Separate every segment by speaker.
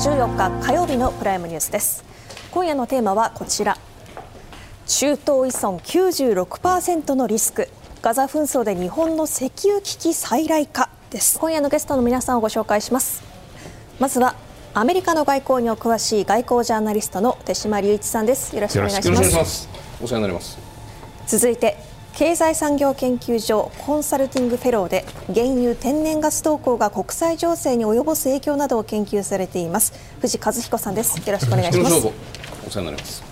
Speaker 1: 11月14日火曜日のプライムニュースです。今夜のテーマはこちら。中東依存96%のリスク。ガザ紛争で日本の石油危機再来かです。今夜のゲストの皆さんをご紹介します。まずはアメリカの外交にお詳しい外交ジャーナリストの手嶋隆一さんです。よろしくお願いします。
Speaker 2: お世話になります。
Speaker 1: 続いて経済産業研究所コンサルティングフェローで原油天然ガス動向が国際情勢に及ぼす影響などを研究されています。藤和彦さんです。よろしくお願いします。お
Speaker 2: 世話になります。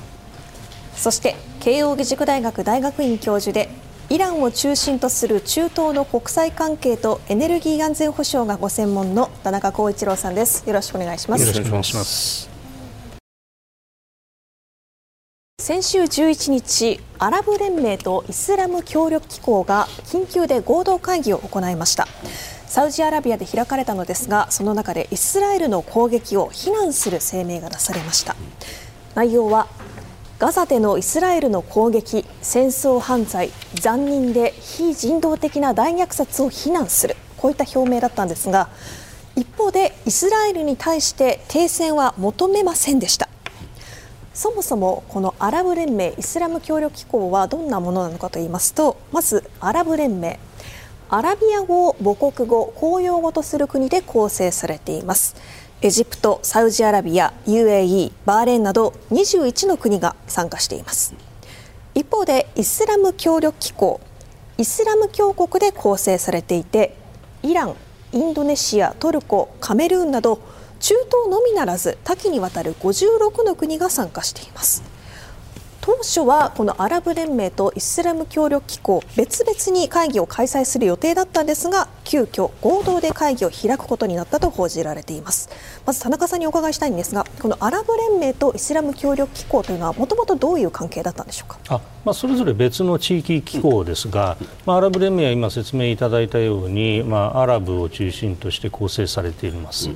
Speaker 1: そして慶應義塾大学大学院教授でイランを中心とする中東の国際関係とエネルギー安全保障がご専門の田中光一郎さんです。よろしくお願いします。
Speaker 2: よろしくお願いします
Speaker 1: 先週11日アラブ連盟とイスラム協力機構が緊急で合同会議を行いました。サウジアラビアで開かれたのですがその中でイスラエルの攻撃を非難する声明が出されました。内容はガザでのイスラエルの攻撃戦争犯罪残忍で非人道的な大虐殺を非難する。こういった表明だったんですが一方でイスラエルに対して停戦は求めませんでした。そもそもこのアラブ連盟イスラム協力機構はどんなものなのかと言いますとまずアラブ連盟アラビア語を母国語公用語とする国で構成されています。エジプト、サウジアラビア、UAE、バーレーンなど21の国が参加しています。一方でイスラム協力機構イスラム教国で構成されていてイラン、インドネシア、トルコ、カメルーンなど中東のみならず多岐にわたる56の国が参加しています。当初はこのアラブ連盟とイスラム協力機構別々に会議を開催する予定だったんですが急遽合同で会議を開くことになったと報じられています。まず田中さんにお伺いしたいんですがこのアラブ連盟とイスラム協力機構というのはもともとどういう関係だったんでしょうか？
Speaker 3: あ、まあ、それぞれ別の地域機構ですが、まあ、アラブ連盟は今説明いただいたように、まあ、アラブを中心として構成されています、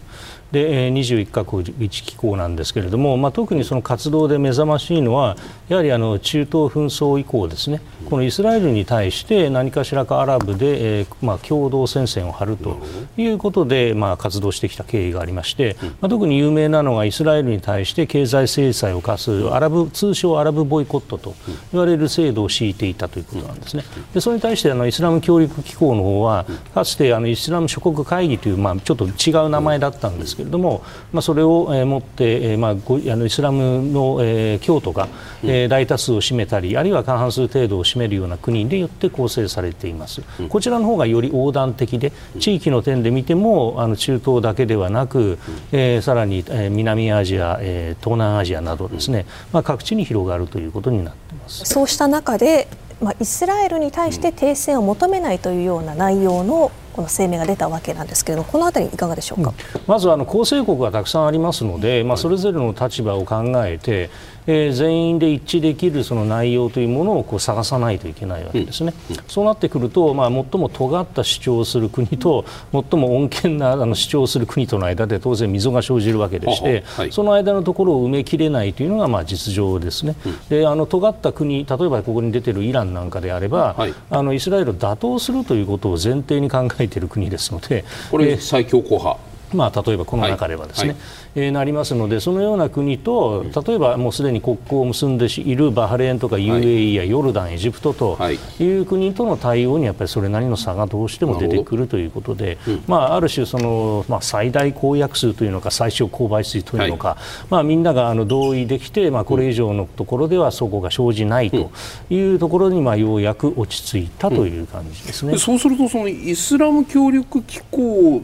Speaker 3: で21カ国1機構なんですけれども、まあ、特にその活動で目覚ましいのはやはりあの中東紛争以降ですねこのイスラエルに対して何かしらかアラブで、えーまあ、共同戦線を張るということで、まあ、活動してきた経緯がありまして、まあ、特に有名なのがイスラエルに対して経済制裁を課すアラブ通称アラブボイコットと言われる制度を敷いていたということなんですね。でそれに対してあのイスラム協力機構の方はかつてあのイスラム諸国会議という、まあ、ちょっと違う名前だったんですけれども、まあ、それを、えー、もって、えーまあ、ごあのイスラムの、えー、教徒が、えー、大多数を占めたりあるいは過半数程度を占めるような国でよって構成されています、うん、こちらの方がより横断的で地域の点で見てもあの中東だけではなく、えー、さらに、えー、南アジア、えー、東南アジアなどですね、まあ、各地に広がるということになっています。
Speaker 1: そうした中で、まあ、イスラエルに対して停戦を求めないというような内容のこの声明が出たわけなんですけれども、このあたりいかがでしょうか、うん、
Speaker 3: まずあの構成国がたくさんありますので、まあ、それぞれの立場を考えて、えー、全員で一致できるその内容というものをこう探さないといけないわけですね、うんうん、そうなってくると、まあ、最も尖った主張をする国と、最も穏健なあの主張をする国との間で当然、溝が生じるわけでして、はい、その間のところを埋めきれないというのがまあ実情ですね、であの尖った国、例えばここに出ているイランなんかであれば、はい、あのイスラエルを打倒するということを前提に考えている国ですので、
Speaker 2: これ、最強硬派。
Speaker 3: まあ、例えばこの中ではですね、はい。はい。えー、なりますのでそのような国と例えばもうすでに国交を結んでいるバハレーンとか UAE やヨルダン、エジプトとい。う国との対応にやっぱりそれなりの差がどうしても出てくるということで、まあ、ある種その、まあ、最大公約数というのか最小公倍数というのか、まあ、みんながあの同意できて、まあ、これ以上のところではそこが生じないというところに、まあ、ようやく落ち着いたという感じですね。
Speaker 2: そうするとそのイスラム協力機構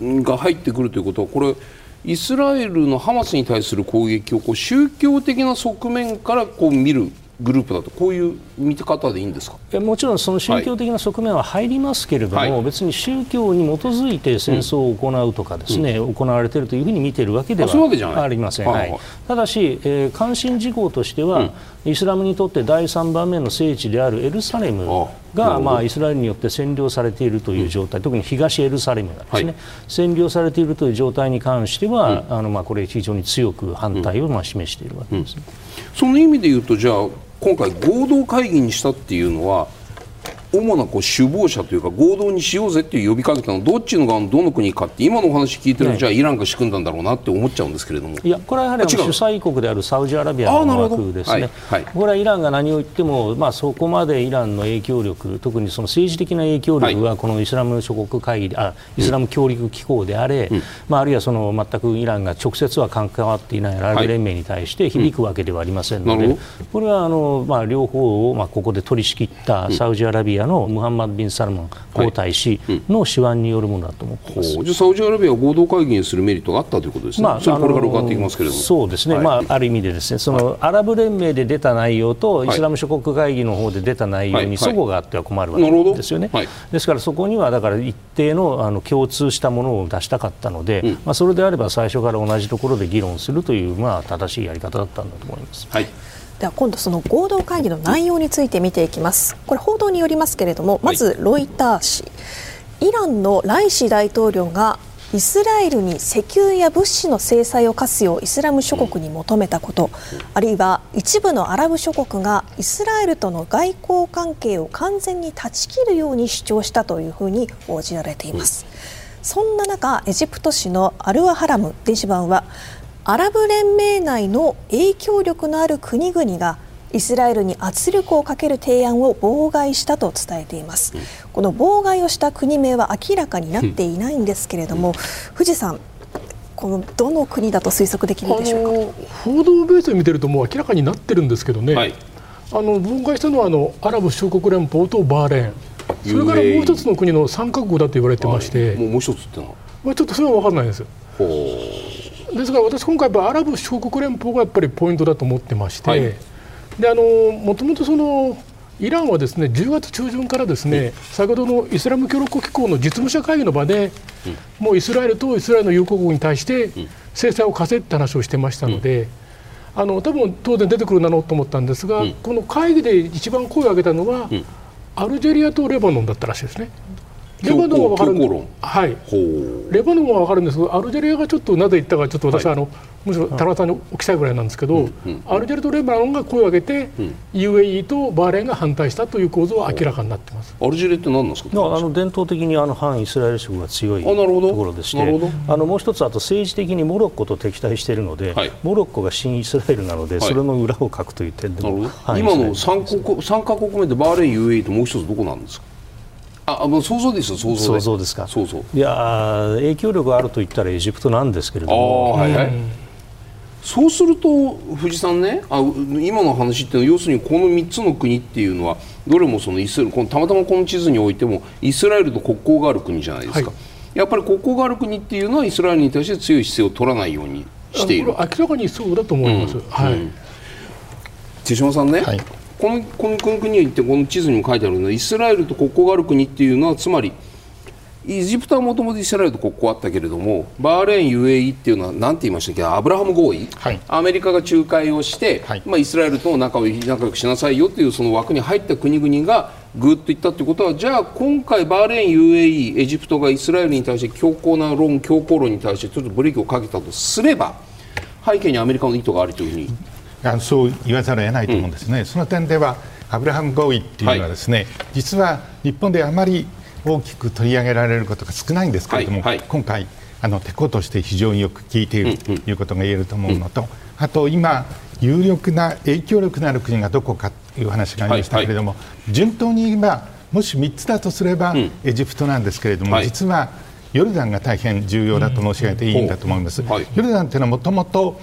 Speaker 2: が入ってくるということはこれイスラエルのハマスに対する攻撃をこう宗教的な側面からこう見るグループだとこういう見方でいいんですか？
Speaker 3: もちろんその宗教的な側面は入りますけれども、はい、別に宗教に基づいて戦争を行うとかですね、うん、行われているというふうに見ているわけではありません、はい、ただし、えー、関心事項としては、うん。イスラムにとって第3番目の聖地であるエルサレムが、まあ、イスラエルによって占領されているという状態、うん、特に東エルサレムがですね、はい、占領されているという状態に関しては、うん、あのまあ、これ非常に強く反対をまあ示しているわけです、ね、
Speaker 2: その意味で言うとじゃあ今回合同会議にしたっていうのは主なこう首謀者というか合同にしようぜっていう呼びかけたのどっちの側のどの国かって今のお話聞いてると、じゃあイランが仕組んだんだろうなって思っちゃうんですけれども。
Speaker 3: いやこれはやはり主催国であるサウジアラビアの思惑ですね、はいはい、これはイランが何を言っても、まあ、そこまでイランの影響力特にその政治的な影響力はこのイスラム諸国会議あイスラム協力機構であれ、うん、まあ、あるいはその全くイランが直接は関わっていないアラブ連盟に対して響くわけではありませんので、うん、これはあの、まあ、両方を、まあ、ここで取り仕切ったサウジアラビアのムハンマド・ビン・サルマン皇太子の手腕によるものだと思ってます、
Speaker 2: はい、じゃサウジアラビアは合同会議にするメリットがあったということですね、まあ、それこれから伺っていきますけれども。
Speaker 3: そうですね、はい、まあ、ある意味でですねその、アラブ連盟で出た内容とイスラム諸国会議の方で出た内容に齟齬があっては困るわけですよね、ですからそこにはだから一定のあの共通したものを出したかったので、うん、まあ、それであれば最初から同じところで議論するという、まあ、正しいやり方だったんだと思います。
Speaker 1: はいでは今度その合同会議の内容について見ていきます。これ報道によりますけれどもまずロイター紙、イランのライシ大統領がイスラエルに石油や物資の制裁を科すようイスラム諸国に求めたことあるいは一部のアラブ諸国がイスラエルとの外交関係を完全に断ち切るように主張したというふうに報じられています。そんな中エジプト紙のアルワハラム電子版はアラブ連盟内の影響力のある国々がイスラエルに圧力をかける提案を妨害したと伝えています、うん、この妨害をした国名は明らかになっていないんですけれども、うん、富士山このどの国だと推測できるでしょうか？
Speaker 4: 報道ベースで見てるともう明らかになってるんですけどね、はい、あの妨害したのはあのアラブ首長国連邦とバーレーン。それからもう一つの国の3カ国だと言われてまして、
Speaker 2: もうもう一つってのは、
Speaker 4: まあ、ちょっとそれは分からないですですから私今回アラブ首長国連邦がやっぱりポイントだと思ってまして、はい。であのもともとそのイランはですね10月中旬からですね、先ほどのイスラム協力機構の実務者会議の場で、もうイスラエルとイスラエルの友好国に対して制裁を課せって話をしてましたので、あの多分当然出てくるんだろうと思ったんですが、この会議で一番声を上げたのは、アルジェリアとレバノンだったらしいですね。レバノンは分かるんですはい、レバノンは分かるんですがアルジェリアがちょっとなぜ言ったかちょっと私はあの、はい、むしろ田中さんにお聞きしたいぐらいなんですけど、うんうん、アルジェリアとレバノンが声を上げて、うん、UAE とバーレーンが反対したという構造は明らかになってます。
Speaker 2: アルジェリアって何なんですか？
Speaker 3: あの伝統的にあの反イスラエル色が強いところでしてあのもう一つあと政治的にモロッコと敵対しているので、はい、モロッコが新イスラエルなので、はい、それの裏をかくという点でも、
Speaker 2: 今の 3, 国3カ国目でバーレーン UAE ともう一つどこなんですか？あもう想像ですよ想像
Speaker 3: 想像ですか。
Speaker 2: 想像。
Speaker 3: いや影響力あると言ったらエジプトなんですけれども、はいはい、
Speaker 2: そうすると藤さんねあ今の話っていうのは要するにこの3つの国っていうのはどれもそのイスこのたまたまこの地図においてもイスラエルと国交がある国じゃないですか、はい、やっぱり国交がある国っていうのはイスラエルに対して強い姿勢を取らないようにしている。明
Speaker 4: らかにそうだと思います、うん、はい、
Speaker 2: 手島さんね、はいこのこの国に行ってこの地図にも書いてあるのはイスラエルと国交がある国っていうのはつまりエジプトはもともとイスラエルと国交あったけれどもバーレーン UAE っていうのは何て言いましたっけアブラハム合意、はい、アメリカが仲介をして、はい、まあ、イスラエルと仲を仲良くしなさいよっていうその枠に入った国々がぐっといったということはじゃあ今回バーレーン UAE エジプトがイスラエルに対して強硬な論強硬論に対してちょっとブレーキをかけたとすれば背景にアメリカの意図があるというふうに
Speaker 5: そう言わざるを得ないと思うんですね、うん、その点ではアブラハム合意っていうのはですね、はい、実は日本であまり大きく取り上げられることが少ないんですけれども、はいはい、今回あの手ことして非常によく効いているということが言えると思うのと、うん。うん、あと今有力な影響力のある国がどこかという話がありましたけれども、順当に言えばもし3つだとすれば、エジプトなんですけれども、実はヨルダンが大変重要だと申し上げていいんだと思います。ヨルダンというのはもともと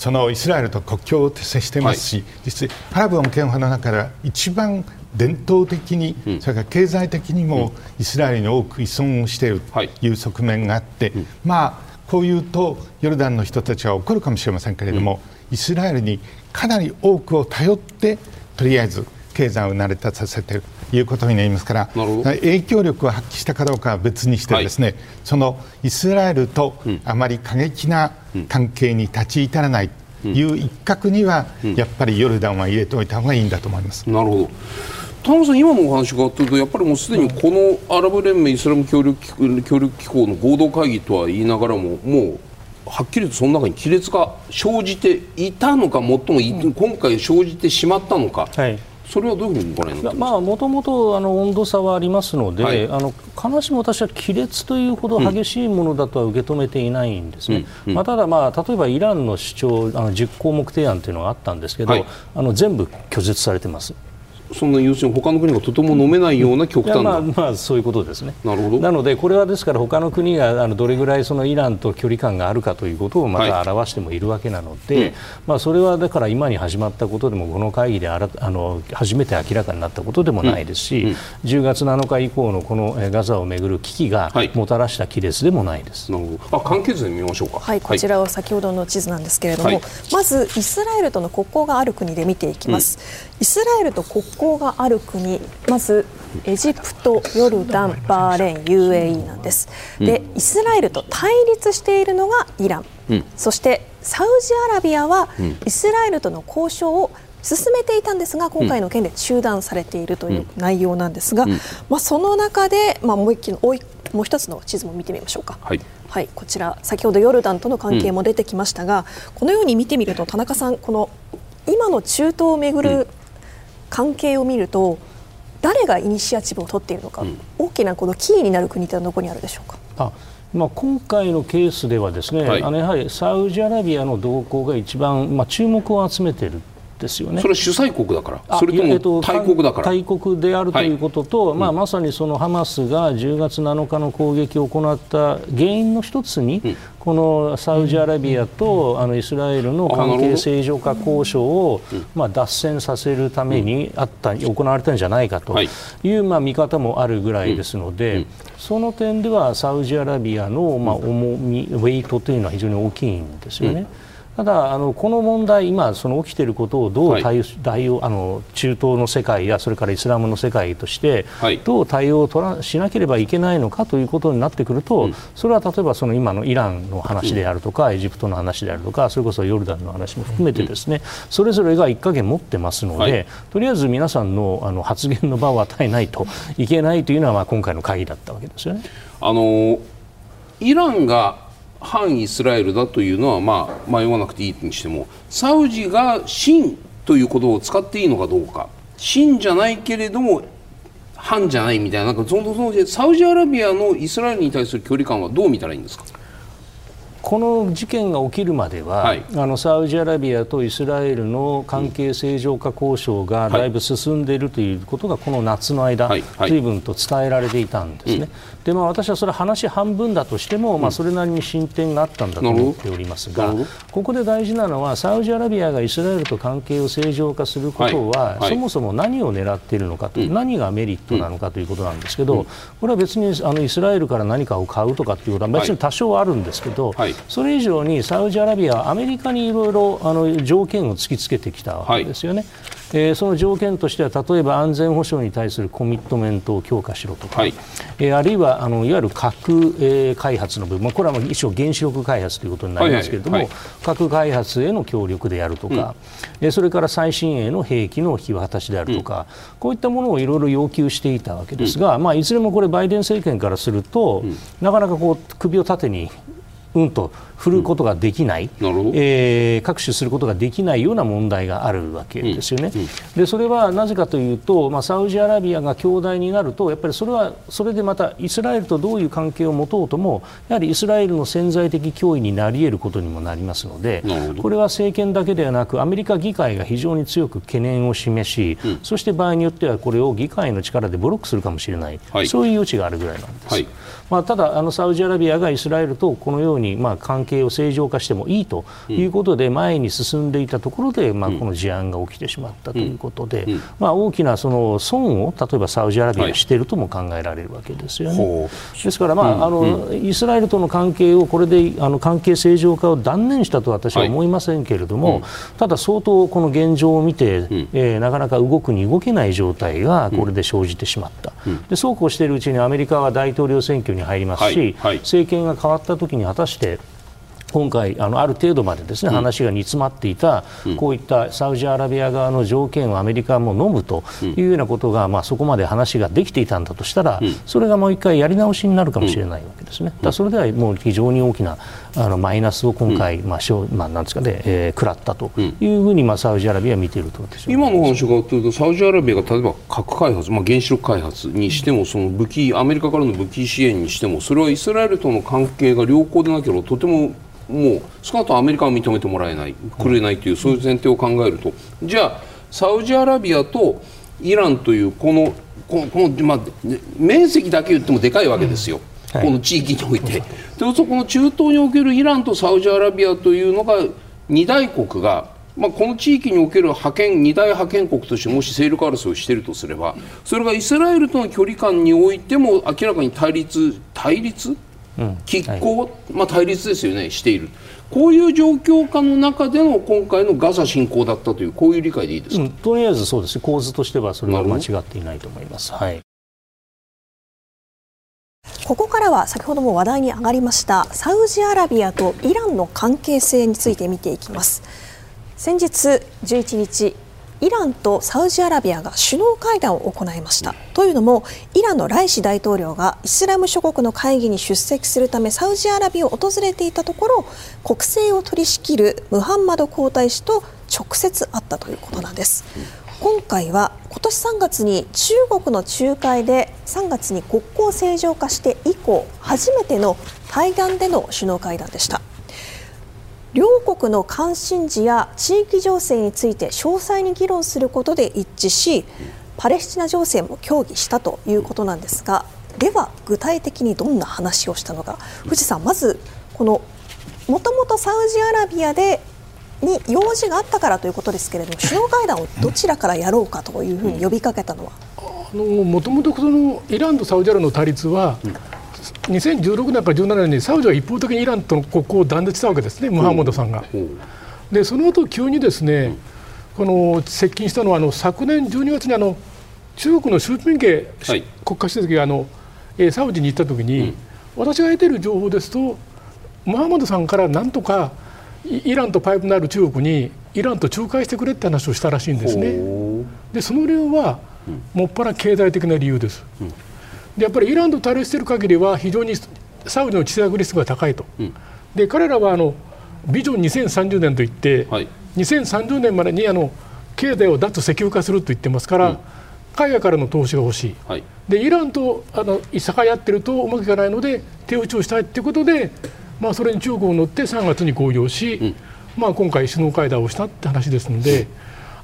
Speaker 5: そのイスラエルと国境を接してますし、はい、実際アラブの憲法の中では一番伝統的に、うん、それから経済的にもイスラエルに多く依存をしているという側面があって、はい、まあこういうとヨルダンの人たちは怒るかもしれませんけれども、うん、イスラエルにかなり多くを頼ってとりあえず経済を成り立たせているということになりますから影響力を発揮したかどうかは別にしてですね、はい、そのイスラエルとあまり過激な関係に立ち至らないという一角には、やっぱりヨルダンは入れておいた方がいいんだと思います。
Speaker 2: なるほど。田中さん、今のお話があったとやっぱりもうすでにこのアラブ連盟イスラム協力協力機構の合同会議とは言いながらももうはっきりとその中に亀裂が生じていたのか最も、今回生じてしまったのか、はい、それはどういうふうにご覧になってま
Speaker 3: あもともとあの温度差はありますので、はい、あの必ずしも私は亀裂というほど激しいものだとは受け止めていないんですね。うんうん、まあただまあ例えばイランの主張あの10項目提案というのがあったんですけど、はい、あの全部拒絶されてます。
Speaker 2: そんな要するに他の国がとても飲めないような極端な、まあ、
Speaker 3: まあそういうことですね。
Speaker 2: なるほど。
Speaker 3: なのでこれはですから他の国があのどれぐらいそのイランと距離感があるかということをまた表してもいるわけなので、はいうん、まあ、それはだから今に始まったことでもこの会議であらあの初めて明らかになったことでもないですし、うんうん、10月7日以降のこのガザをめぐる危機がもたらした亀裂でもないです、
Speaker 2: はい、なるほど。あ関係図で見ましょうか。
Speaker 1: はいこちらは先ほどの地図なんですけれども、はい、まずイスラエルとの国交がある国で見ていきます、イスラエルと国交がある国国まずエジプト、ヨルダン、バーレーン、UAE なんです。で、イスラエルと対立しているのがイラン、うん、そしてサウジアラビアはイスラエルとの交渉を進めていたんですが今回の件で中断されているという内容なんですが、まあ、その中で、まあ、もう一もう一つの地図も見てみましょうか。はい。はい、こちら先ほどヨルダンとの関係も出てきましたが、うん、このように見てみると田中さんこの今の中東をめぐる関係を見ると、誰がイニシアチブを取っているのか、うん、大きなこのキーになる国というのはどこにあるでしょうか？
Speaker 3: あまあ、今回のケースではですね、はい、あのやはりサウジアラビアの動向が一番、まあ、注目を集めているですよね。
Speaker 2: それは主催国だから、それとも大国だから。
Speaker 3: 大国であるということと、はい、まあ、まさにそのハマスが10月7日の攻撃を行った原因の一つに、うん、このサウジアラビアとあのイスラエルの関係正常化交渉を、まあ、脱線させるためにあった、行われたんじゃないかとい。う、まあ、見方もあるぐらいですので、その点ではサウジアラビアの、まあ、重み、ウェイトというのは非常に大きいんですよね。ただあの、この問題、今、その起きていることをどう対応、はい、あの中東の世界やそれからイスラムの世界として、どう対応を取らしなければいけないのかということになってくると、うん、それは例えばその今のイランの話であるとか、うん、エジプトの話であるとか、それこそヨルダンの話も含めて、ですね、うん、それぞれが一加減持ってますので、はい、とりあえず皆さんのあの発言の場を与えないといけないというのは、まあ、今回の会議だったわけですよね。
Speaker 2: あのイランが反イスラエルだというのは、まあ、迷わなくていいにしてもサウジが真ということを使っていいのかどうか。真じゃないけれども反じゃないみたいななんかそのそのサウジアラビアのイスラエルに対する距離感はどう見たらいいんですか？
Speaker 3: この事件が起きるまでは、はい、あのサウジアラビアとイスラエルの関係正常化交渉がだいぶ進んでいるということが、この夏の間、随分と伝えられていたんですね。でまあ、私はそれ話半分だとしても、まあ、それなりに進展があったんだと思っておりますが、ここで大事なのは、サウジアラビアがイスラエルと関係を正常化することは、そもそも何を狙っているのかと、何がメリットなのかということなんですけど、これは別にあのイスラエルから何かを買うとかっていうことは、別に多少あるんですけど、それ以上にサウジアラビアはアメリカにいろいろあの条件を突きつけてきたわけですよね。はいえー、その条件としては例えば安全保障に対するコミットメントを強化しろとか、はい、えー、あるいはあのいわゆる核、えー、開発の部分、これは一応原子力開発ということになりますけれども、はいはい。はい、核開発への協力であるとか、うん、それから最新鋭の兵器の引き渡しであるとか、うん、こういったものをいろいろ要求していたわけですが、うん、まあ、いずれもこれバイデン政権からすると、なかなかこう首を縦にうんと振ることができない、うん、えー、各種することができないような問題があるわけですよね。うん。うん、でそれはなぜかというと、まあ、サウジアラビアが強大になるとやっぱりそれはそれでまたイスラエルとどういう関係を持とうともやはりイスラエルの潜在的脅威になり得ることにもなりますのでこれは政権だけではなくアメリカ議会が非常に強く懸念を示し、そして場合によってはこれを議会の力でブロックするかもしれない、はい、そういう余地があるぐらいなんです。はいまあ、ただあのサウジアラビアがイスラエルとこのようにまあ関係を正常化してもいいということで前に進んでいたところでまあこの事案が起きてしまったということでまあ大きなその損を例えばサウジアラビアがしているとも考えられるわけですよね。ですからまああのイスラエルとの関係をこれであの関係正常化を断念したと私は思いませんけれどもただ相当この現状を見てえなかなか動くに動けない状態がこれで生じてしまった。でそうこうしているうちにアメリカは大統領選挙にに入りますし、はいはい、政権が変わったときに果たして今回あのある程度までですね、話が煮詰まっていた、こういったサウジアラビア側の条件をアメリカも飲むというようなことが、まあ、そこまで話ができていたんだとしたら、それがもう一回やり直しになるかもしれないわけですね。だそれではもう非常に大きなあのマイナスを今回、まあしょうまあ、なんですかね、えー、食らったというふうに、まあ、サウジアラビアは見ていると
Speaker 2: 今の話がというと、サウジアラビアが例えば核開発、まあ、原子力開発にしても、その武器アメリカからの武器支援にしても、それはイスラエルとの関係が良好でなければ、とてももう少なくともアメリカは認めてもらえない、くれないという、そういう前提を考えると、じゃあ、サウジアラビアとイランというこのこの、まあ、面積だけ言ってもでかいわけですよ。はい、この地域において。というとこの中東におけるイランとサウジアラビアというのが二大国が、まあ、この地域における覇権二大覇権国としてもし勢力争いをしているとすればそれがイスラエルとの距離感においても明らかに対立対立？拮抗、はい、まあ、対立ですよねしている。こういう状況下の中での今回のガザ侵攻だったというこういう理解でいいですか、うん、
Speaker 3: とりあえずそうです構図としてはそれは間違っていないと思います。はい
Speaker 1: ここからは先ほども話題に上がりましたサウジアラビアとイランの関係性について見ていきます。先日11日イランとサウジアラビアが首脳会談を行いました。というのもイランのライシ大統領がイスラム諸国の会議に出席するためサウジアラビアを訪れていたところ国政を取り仕切るムハンマド皇太子と直接会ったということなんです。今回は今年3月に中国の仲介で3月に国交正常化して以降初めての対岸での首脳会談でした。両国の関心事や地域情勢について詳細に議論することで一致しパレスチナ情勢も協議したということなんですがでは具体的にどんな話をしたのか。藤さんまずこのもともとサウジアラビアでに用事があったからということですけれども首脳会談をどちらからやろうかというふうに呼びかけたのは？
Speaker 4: もともとイランとサウジアラビアの対立は、2016年から17年にサウジは一方的にイランとの国交を断絶したわけですね、ムハンマドさんが。でその後急にですね、この接近したのはあの昨年12月にあの中国の習近平、はい、国家主席があの、えー、サウジに行った時に、うん、私が得ている情報ですとムハンマドさんからなんとかイランとパイプのある中国にイランと仲介してくれって話をしたらしいんですね。でその理由は、もっぱら経済的な理由です。うん、でやっぱりイランと対立している限りは非常にサウジの地政学リスクが高いと。うん、で彼らはあのビジョン2030年といって、はい、2030年までにあの経済を脱石油化すると言ってますから、うん、海外からの投資が欲しい、はい、でイランとあのいさかやってるとうまくいかないので手打ちをしたいということでまあ、それに中国を乗って3月に合意をし、うん、まあ、今回、首脳会談をしたって話ですので、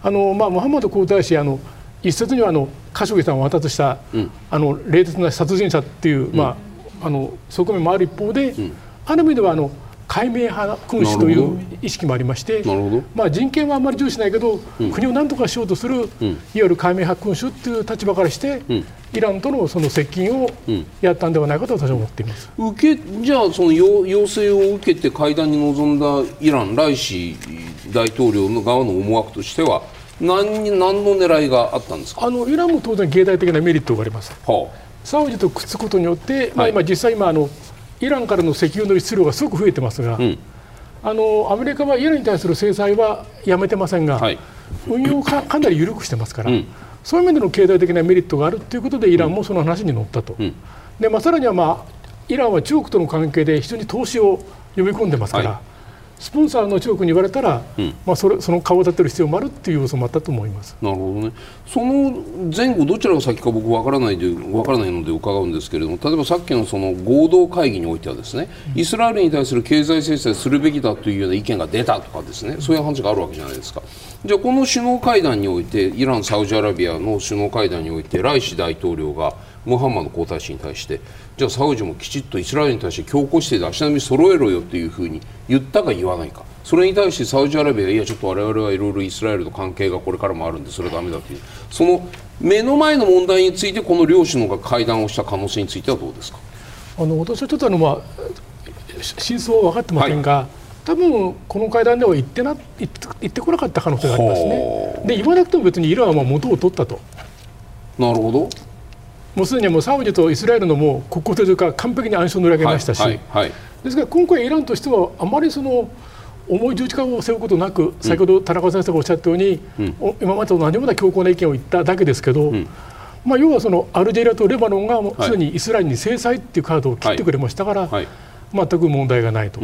Speaker 4: あのまあ、ムハンマド皇太子あの一説にはあのカショギさんを渡した、うん、あの冷徹な殺人者っていう、まあ、あの側面もある一方で、ある意味ではあの解明派君主という意識もありまして、まあ、人権はあんまり重視しないけど、うん、国を何とかしようとする、うん、いわゆる解明派君主という立場からして、うん、イランとのその接近をやったんではないかと私は思っています、
Speaker 2: 受けじゃあその要要請を受けて会談に臨んだイラン、ライシ大統領の側の思惑としては何何の狙いがあったんですか？
Speaker 4: あのイランも当然経済的なメリットがあります。はあ、サウジとくっつくことによって、まあ、今実際今あのイランからの石油の輸出量がすごく増えてますが、うん、あのアメリカはイランに対する制裁はやめてませんが、はい、運用かかなり緩くしてますから、うん、そういう面での経済的なメリットがあるということでイランもその話に乗ったと、うん、でまあ、さらには、まあ、イランは中国との関係で非常に投資を呼び込んでますから。はいスポンサーの中国に言われたら、うん、まあ、それその顔を立てる必要もあるっていう要素もあったと思います。
Speaker 2: なるほどね、その前後、どちらが先か僕わからないでわからないので伺うんですけれども、例えばさっきのその合同会議においては、ですね、イスラエルに対する経済制裁するべきだというような意見が出たとか、ですねそういう話があるわけじゃないですか。じゃあ、この首脳会談において、イラン、サウジアラビアの首脳会談において、ライシ大統領がムハンマド皇太子に対して、じゃあ、サウジもきちっとイスラエルに対して強硬姿勢で足並み揃えろよというふうに言ったか言わないか。それに対してサウジアラビアがいやちょっと我々はいろいろイスラエルと関係がこれからもあるんでそれはだめだという。その目の前の問題についてこの両首脳が会談をした可能性についてはどうですか？
Speaker 4: あの私はちょっとあの、まあ、真相は分かってませんが、はい、多分この会談では言ってな言ってこなかった可能性がありますね。で言わなくても別にイランは元を取ったと。
Speaker 2: なるほど。
Speaker 4: もうすでにもうサウジとイスラエルのもう国交正常化完璧に暗礁を塗り上げましたし、はいはいはい、ですから今回イランとしてはあまりその重い重視化を背負うことなく、先ほど田中先生がおっしゃったように、うん、今までと同じような強硬な意見を言っただけですけど、うん、まあ、要はそのアルジェリアとレバノンがすでにイスラエルに制裁っていうカードを切ってくれましたから、全く問題がないと。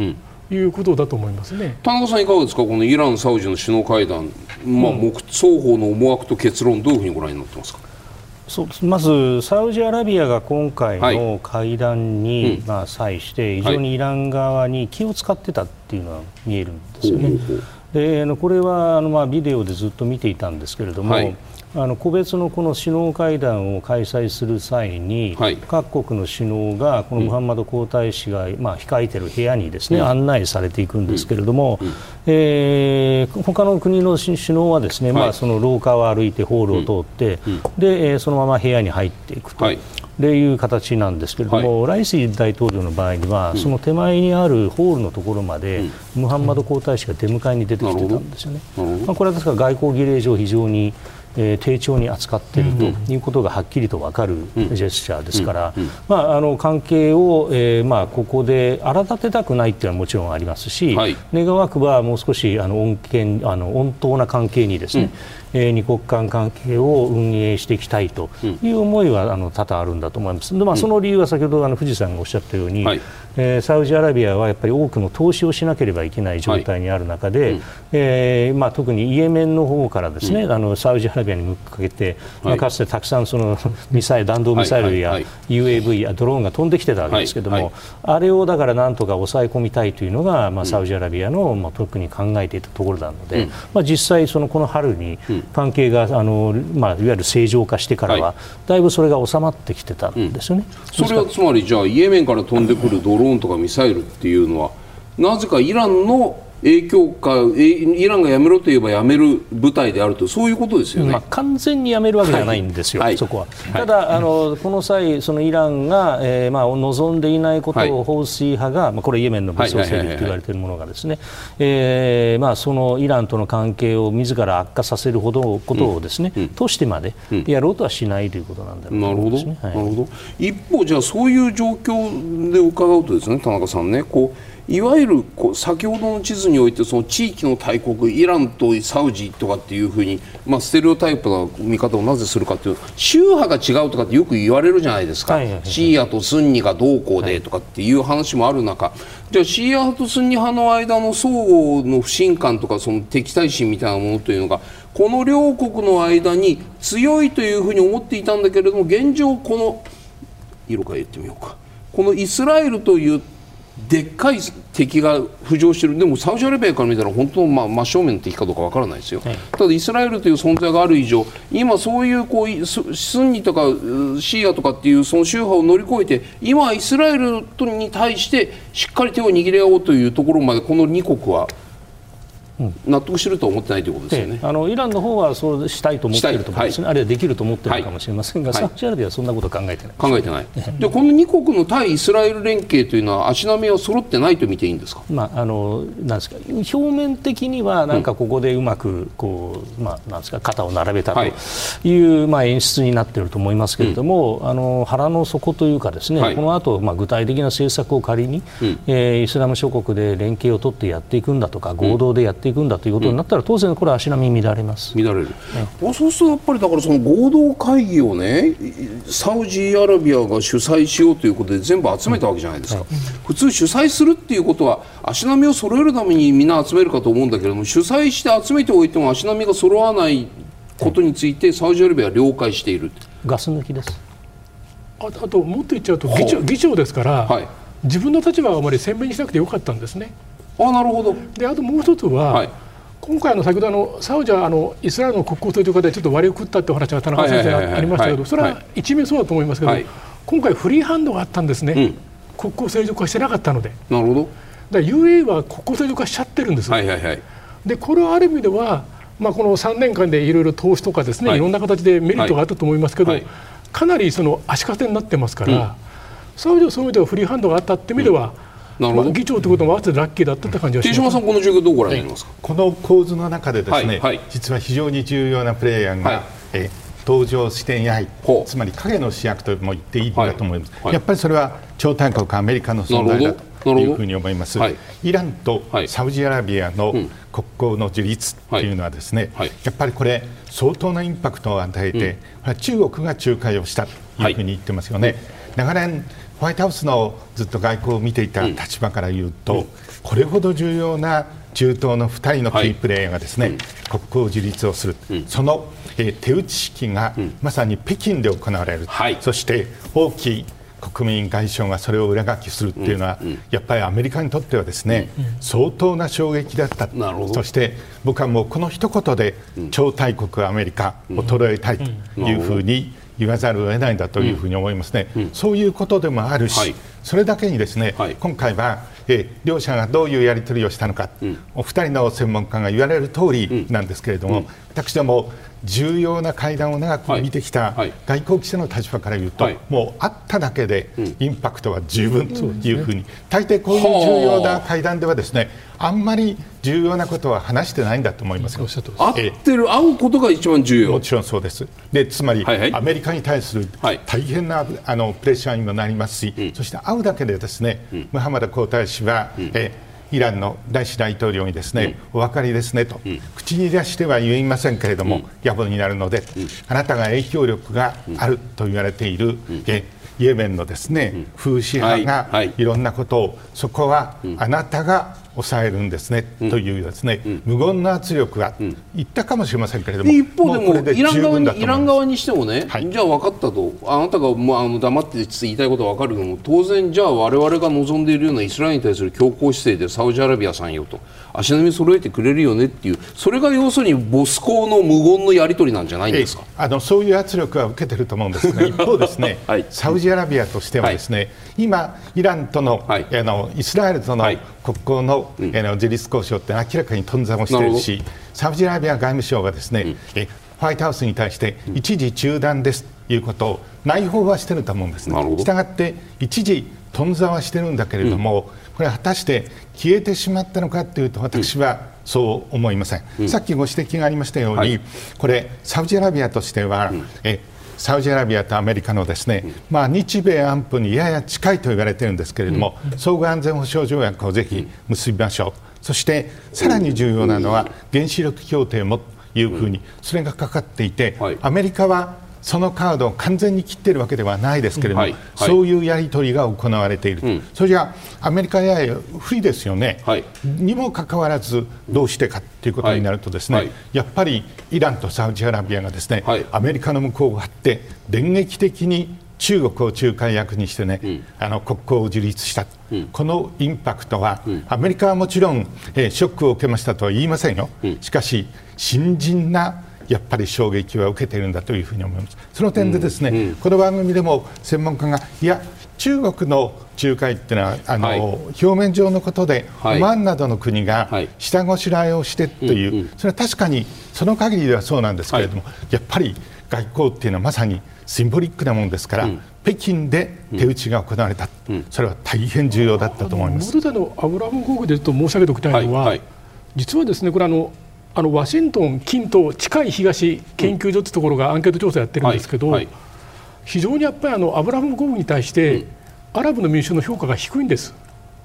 Speaker 4: いうことだと思いますね。
Speaker 2: 田中さん、いかがですか、このイラン、サウジの首脳会談、まあ、双方の思惑と結論、どういうふうにご覧になってますか？
Speaker 3: そうまず、サウジアラビアが今回の会談に、まあ、際して、非常にイラン側に気を使ってたっていうのは見えるんですよね。でこれはあの、まあ、ビデオでずっと見ていたんですけれども、はいあの個別のこの首脳会談を開催する際に、はい、各国の首脳がこのムハンマド皇太子が、まあ、控えている部屋にですね、うん、案内されていくんですけれども、うん、えー、他の国の首脳はですね、はい、まあ、その廊下を歩いてホールを通って、うん、でそのまま部屋に入っていくと。はい。でいう形なんですけれども、はい、ライシ大統領の場合には、うん、その手前にあるホールのところまで、うん、ムハンマド皇太子が出迎えに出てきてたんですよね。まあ、これはですから外交儀礼上非常にえー、丁重に扱っているということがはっきりと分かるジェスチャーですから、まあ、あの関係を、えーまあ、ここで荒立てたくないというのはもちろんありますし、はい、願わくばもう少しあの穏健あの穏当な関係にですね、うん、えー、二国間関係を運営していきたいという思いは、あの多々あるんだと思います。でまあ、その理由は先ほどあの富士山がおっしゃったように、はいえー、サウジアラビアはやっぱり多くの投資をしなければいけない状態にある中で、はい。うん、えー、まあ、特にイエメンの方からですね、うん、あのサウジアラビアに向けて、まあ、かつてたくさんその ミサイル弾道ミサイルや UAV やドローンが飛んできてたわけですけれども、はいはい、あれをだからなんとか抑え込みたいというのが、まあ、サウジアラビアの、まあ、特に考えていたところなので、うん、まあ、実際、そのこの春に関係があの、まあ、いわゆる正常化してからは、だいぶそれが収まってきてたんですよね。
Speaker 2: それはつまりじゃあイエメンから飛んでくるドローンローンとかミサイルっていうのはなぜかイランの影響かイランがやめろと言えばやめる部隊であるとそういうことですよね、まあ、
Speaker 3: 完全にやめるわけではないんですよ、はい、そこは。ただ、あのこの際、そのイランが、えーまあ、望んでいないことを放水派が、まあ、これ、イエメンの武装勢力と言われているものがですね、えまあ、そのイランとの関係を自ら悪化させるほどことをですね、うんうん、としてまでやろうとはしないということなんだろうと思います、ね、
Speaker 2: なるほど、一方、じゃあそういう状況で伺うとですね、田中さんね、こういわゆるこう先ほどの地図においてその地域の大国イランとサウジとかっていうふうに、まあ、ステレオタイプな見方をなぜするかという宗派が違うとかってよく言われるじゃないですか、はいはいはい、シーアとスンニがどうこうでとかっていう話もある中、はい、じゃあシーア派とスンニ派の間の相互の不信感とかその敵対心みたいなものというのがこの両国の間に強いというふうに思っていたんだけれども現状この色から言ってみようか。このイスラエルというでっかい敵が浮上している。でもサウジアラビアから見たら本当の、まあ、真正面の敵かどうかわからないですよ、はい、ただイスラエルという存在がある以上今そういうこうスンニとかシーアとかっていうその宗派を乗り越えて今イスラエルに対してしっかり手を握り合おうというところまでこの2国は納得してると思ってないということですよね、
Speaker 3: あのイランの方はそうしたいと思っていると思うんですね、はい、あるいはできると思っているかもしれませんが、はい、サウジアラビアはそんなこと考えてない、
Speaker 2: 考えてない、でこの2国の対イスラエル連携というのは、足並みは揃ってないと見ていいんですか、
Speaker 3: まあ、あのなんですか表面的には、なんかここでうまくこう、まあ、なんですか肩を並べたとい。う、はい、まあ、演出になっていると思いますけれども、うん、あの腹の底というか、ですね、はい、この後、まあ具体的な政策を仮に、うん、えー、イスラム諸国で連携を取ってやっていくんだとか、合同でやっていくんだということになったら当然これは足並み乱れます。
Speaker 2: 乱れる、ね、そうするとやっぱりだからその合同会議をねサウジアラビアが主催しようということで全部集めたわけじゃないですか、うん。はい、普通主催するっていうことは足並みを揃えるためにみんな集めるかと思うんだけれども主催して集めておいても足並みが揃わないことについてサウジアラビアは了解している
Speaker 3: ガス抜きです。
Speaker 4: ああともっと言っちゃうと議長議長ですから、はい、自分の立場はあまり鮮明にしなくてよかったんですね。
Speaker 2: あなるほど。
Speaker 4: であともう一つは、はい。今回の先ほどあのサウジはあのイスラエルの国交正常化でちょっと割を食ったってお話が田中先生ありましたけどそれは一面そうだと思いますけど、はい、今回フリーハンドがあったんですね、うん、国交正常化してなかったので。
Speaker 2: なるほど。
Speaker 4: だ UA は国交正常化しちゃってるんです、はいはいはい、でこれはある意味では、まあ、この3年間でいろいろ投資とかですね、はい、いろんな形でメリットがあったと思いますけど、はい、かなりその足かせになってますから、うん、サウジはそういう意味ではフリーハンドがあったって意味では、うんなるほど、まあ、議長ということもあってラッキーだったって感じはし
Speaker 2: ます。島さん、この状況どうご覧になりますか、はい、
Speaker 5: この構図の中でですね、はいはい、実は非常に重要なプレイヤーが、はい、え登場していない、つまり影の主役とも言っていいんだと思います、やっぱりそれは超大国アメリカの存在だと。いうふうに思います、はい、イランとサウジアラビアの国交の樹立というのはですね、はい。はい、やっぱりこれ相当なインパクトを与えて、うん、中国が仲介をしたというふうに言ってますよね。長年ホワイトハウスのずっと外交を見ていた立場から言うと、うん、これほど重要な中東の2人のキープレーヤーがですね、国交樹立をする、その、えー、手打ち式がまさに北京で行われる、そして大きい国民外相がそれを裏書きするっていうのは、やっぱりアメリカにとってはですね、相当な衝撃だった、そして僕はもうこの一言で超大国アメリカ衰えたいというふうに言わざるを得ないんだというふうに思いますね、そういうことでもあるし、それだけにですね、今回はえ両者がどういうやり取りをしたのか、うん、お二人の専門家が言われる通りなんですけれども、うん、私ども重要な会談を長く見てきた外交記者の立場から言うと、はい、もうあっただけでインパクトは十分というふうに、大抵こういう重要な会談ではですねあんまり重要なことは話してないんだと思います
Speaker 2: 合ってる、会うことが一番重要。
Speaker 5: もちろんそうです。でつまり、はいはい、アメリカに対する大変な、あのプレッシャーにもなりますし、うん、そして会うだけでですね、うん、ムハマド皇太子は、うん、えイランのライシ大統領にですね、お分かりですねと、口に出しては言いませんけれども、野暮になるので、あなたが影響力があると言われている、えイエメンのですね、風刺派がい。ろんなことを、そこはあなたが抑えるんですね、うん、というですね、うん、無言の圧力がいったかもしれませんけれども、
Speaker 2: 一方でもイラン側にイラン側にしてもね、はい、じゃあ分かったと、あなたが、まあ、あの黙って言いたいことは分かるけども、当然、じゃあ我々が望んでいるようなイスラエルに対する強硬姿勢でサウジアラビアさんよと、足並み揃えてくれるよねっていう、それが要するにボス校の無言のやり取りなんじゃないんですか、
Speaker 5: あのそういう圧力は受けてると思うんですが、一方ですね、はい、サウジアラビアとしてはですね、はい、今、イランとの,、あのイスラエルとの国交の,、うん、の自立交渉って明らかに頓挫もしているしサウジアラビア外務省がですね、うん、えホワイトハウスに対して一時中断ですということを内包はしてると思うんですね。したがって一時頓挫はしてるんだけれども、うん、これ果たして消えてしまったのかというと私はそう思いません、うん、さっきご指摘がありましたように、はい、これサウジアラビアとしては、うん、えサウジアラビアとアメリカのですね、まあ、日米安保にやや近いと言われているんですけれども、相互安全保障条約をぜひ結びましょう、そしてさらに重要なのは原子力協定もというふうにそれがかかっていて、アメリカはそのカードを完全に切っているわけではないですけれども、はいはい、そういうやり取りが行われている、うん、それじゃあ、アメリカやや不利ですよね、はい、にもかかわらず、どうしてかということになると、ですね、やっぱりイランとサウジアラビアがですね、アメリカの向こうを張って、電撃的に中国を仲介役にしてね、うん、あの国交を樹立した、うん、このインパクトは、うん、アメリカはもちろん、えー、ショックを受けましたとは言いませんよ、しかし、新人なやっぱり衝撃は受けているんだというふうに思います。その点でですね、うんうん、この番組でも専門家がいや中国の仲介っていうのはあの、はい、表面上のことで、オマーンなどの国が下ごしらえをしてという、はい、それは確かにその限りではそうなんですけれども、はい、やっぱり外交っていうのはまさにシンボリックなものですから、うん、北京で手打ちが行われた、うん、それは大変重要だったと思います。
Speaker 4: モルダのアブラム国でと申し上げておきたいのは、実はですねこれあのあのワシントン近東近い東研究所というところがアンケート調査やってるんですけど、うんはいはい、非常にやっぱりあのアブラハム豪雨に対して、うん、アラブの民衆の評価が低いんです。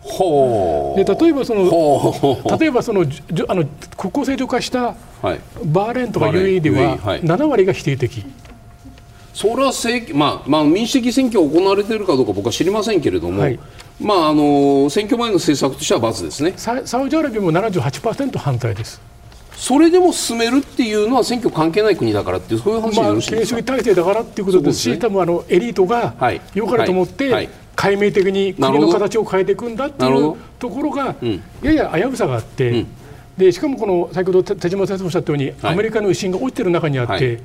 Speaker 4: で例えばその例えばそのあの国交正常化したバーレーンとか UAE では7割が否定的。
Speaker 2: それは政、まあまあ、民主的選挙が行われているかどうか僕は知りませんけれども、はい、まあ、あの選挙前の政策としては×ですね。
Speaker 4: サウジアラビアも78%反対です。
Speaker 2: それでも進めるっていうのは選挙関係ない国だからっていうそういう話でよろしいですか、まあ、
Speaker 4: 主義体制だからっていうことですし、ね、多分あのエリートがよかれと思って、はい解明的に国の形を変えていくんだっていうところが、やや危うさがあって、うん、でしかもこの先ほど手島先生おっしゃったように、はい、アメリカの威信が落ちてる中にあって、はい、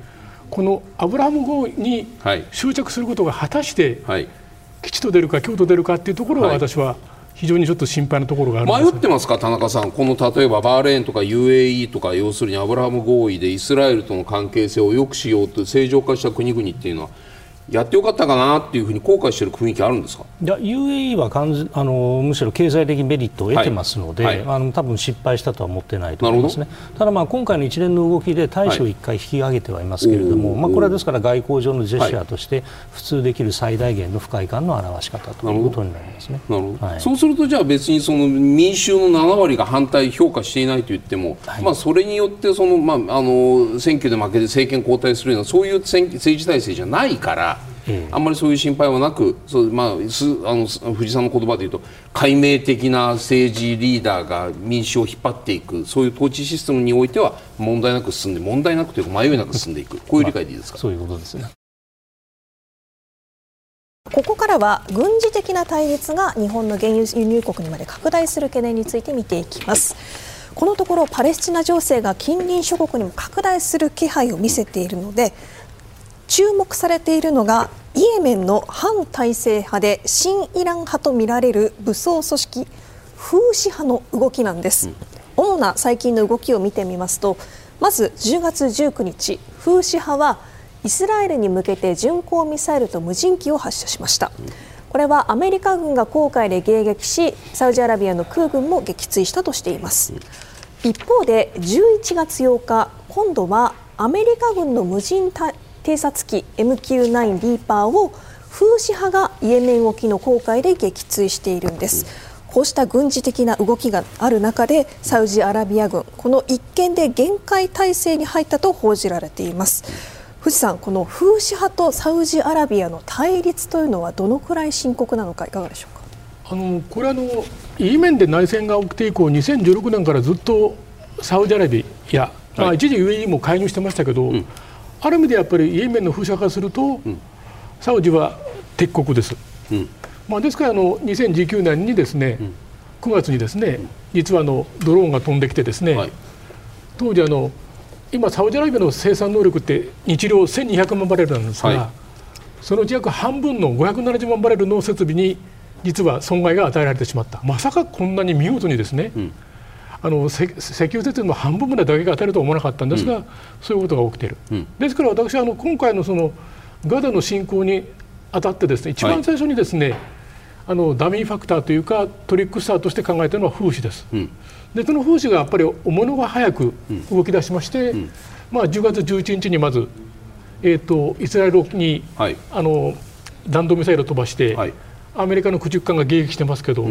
Speaker 4: このアブラハム号に執着することが果たして、吉と出るか京と出るかっていうところは私は、非常にちょっと心配なところがある
Speaker 2: 迷ってますか、田中さん、この例えばバーレーンとか UAE とか、要するにアブラハム合意でイスラエルとの関係性を良くしようと正常化した国々っていうのは、やってよかったかなっていうふうに後悔している雰囲気あるんですか？
Speaker 3: いや UAE は完全あのむしろ経済的メリットを得てますので、はい。はい、あの多分失敗したとは思ってないと思いますね、ただ、まあ、今回の一連の動きで大使を1回引き上げてはいますけれども、はい、まあ、これはですから外交上のジェスチャーとして普通できる最大限の不快感の表し方ということになりますね。
Speaker 2: なるほど、そうすると、じゃあ別にその民衆の7割が反対、評価していないと言っても、まあ、それによってその、まあ、あの選挙で負けて政権交代するようなそういう政治体制じゃないから。あんまりそういう心配はなくそう、まあ、すあの藤さんの言葉で言うと解明的な政治リーダーが民主を引っ張っていくそういう統治システムにおいては問題なく進んで問題なくというか迷いなく進んでいくこういう理解でいいですか、ま
Speaker 3: あ、そういうことですね。
Speaker 1: ここからは軍事的な対立が日本の原油輸入国にまで拡大する懸念について見ていきます。このところパレスチナ情勢が近隣諸国にも拡大する気配を見せているので注目されているのがイエメンの反体制派で新イラン派とみられる武装組織フーシ派の動きなんです、うん、主な最近の動きを見てみますとまず10月19日フーシ派はイスラエルに向けて巡航ミサイルと無人機を発射しました、うん、これはアメリカ軍が航海で迎撃しサウジアラビアの空軍も撃墜したとしています、うん、一方で11月8日今度はアメリカ軍の無人偵察機 MQ9 リーパーをフーシ派がイエメン沖の航海で撃墜しているんです。こうした軍事的な動きがある中でサウジアラビア軍この一件で限界態勢に入ったと報じられています。藤さんこのフーシ派とサウジアラビアの対立というのはどのくらい深刻なのかいかがでしょうか？
Speaker 4: あのこれあのイエメンで内戦が起きて以降2016年からずっとサウジアラビア、まあ、一時 UAE も介入してましたけど、うんある意味でやっぱりイエメンの封鎖化すると、うん、サウジは敵国です。うん、まあ、ですからあの2019年にですね、うん、9月にですね、実はあのドローンが飛んできてですね、はい、当時あの今サウジアラビアの生産能力って日量1200万バレルなんですが、はい、そのうち約半分の570万バレルの設備に実は損害が与えられてしまった。まさかこんなに見事にですね、うんあの石油設備の半分まで打撃が当たるとは思わなかったんですが、うん、そういうことが起きている、うん、ですから私はあの今回のそのガザの侵攻にあたってですね一番最初にですね、はい、あのダミーファクターというかトリックスターとして考えたのは風刺です、うん、でその風刺がやっぱり物が早く動き出しまして、まあ、10月11日にまず、えーと、イスラエルに、はい、あの弾道ミサイルを飛ばして、はい、アメリカの駆逐艦が迎撃してますけど、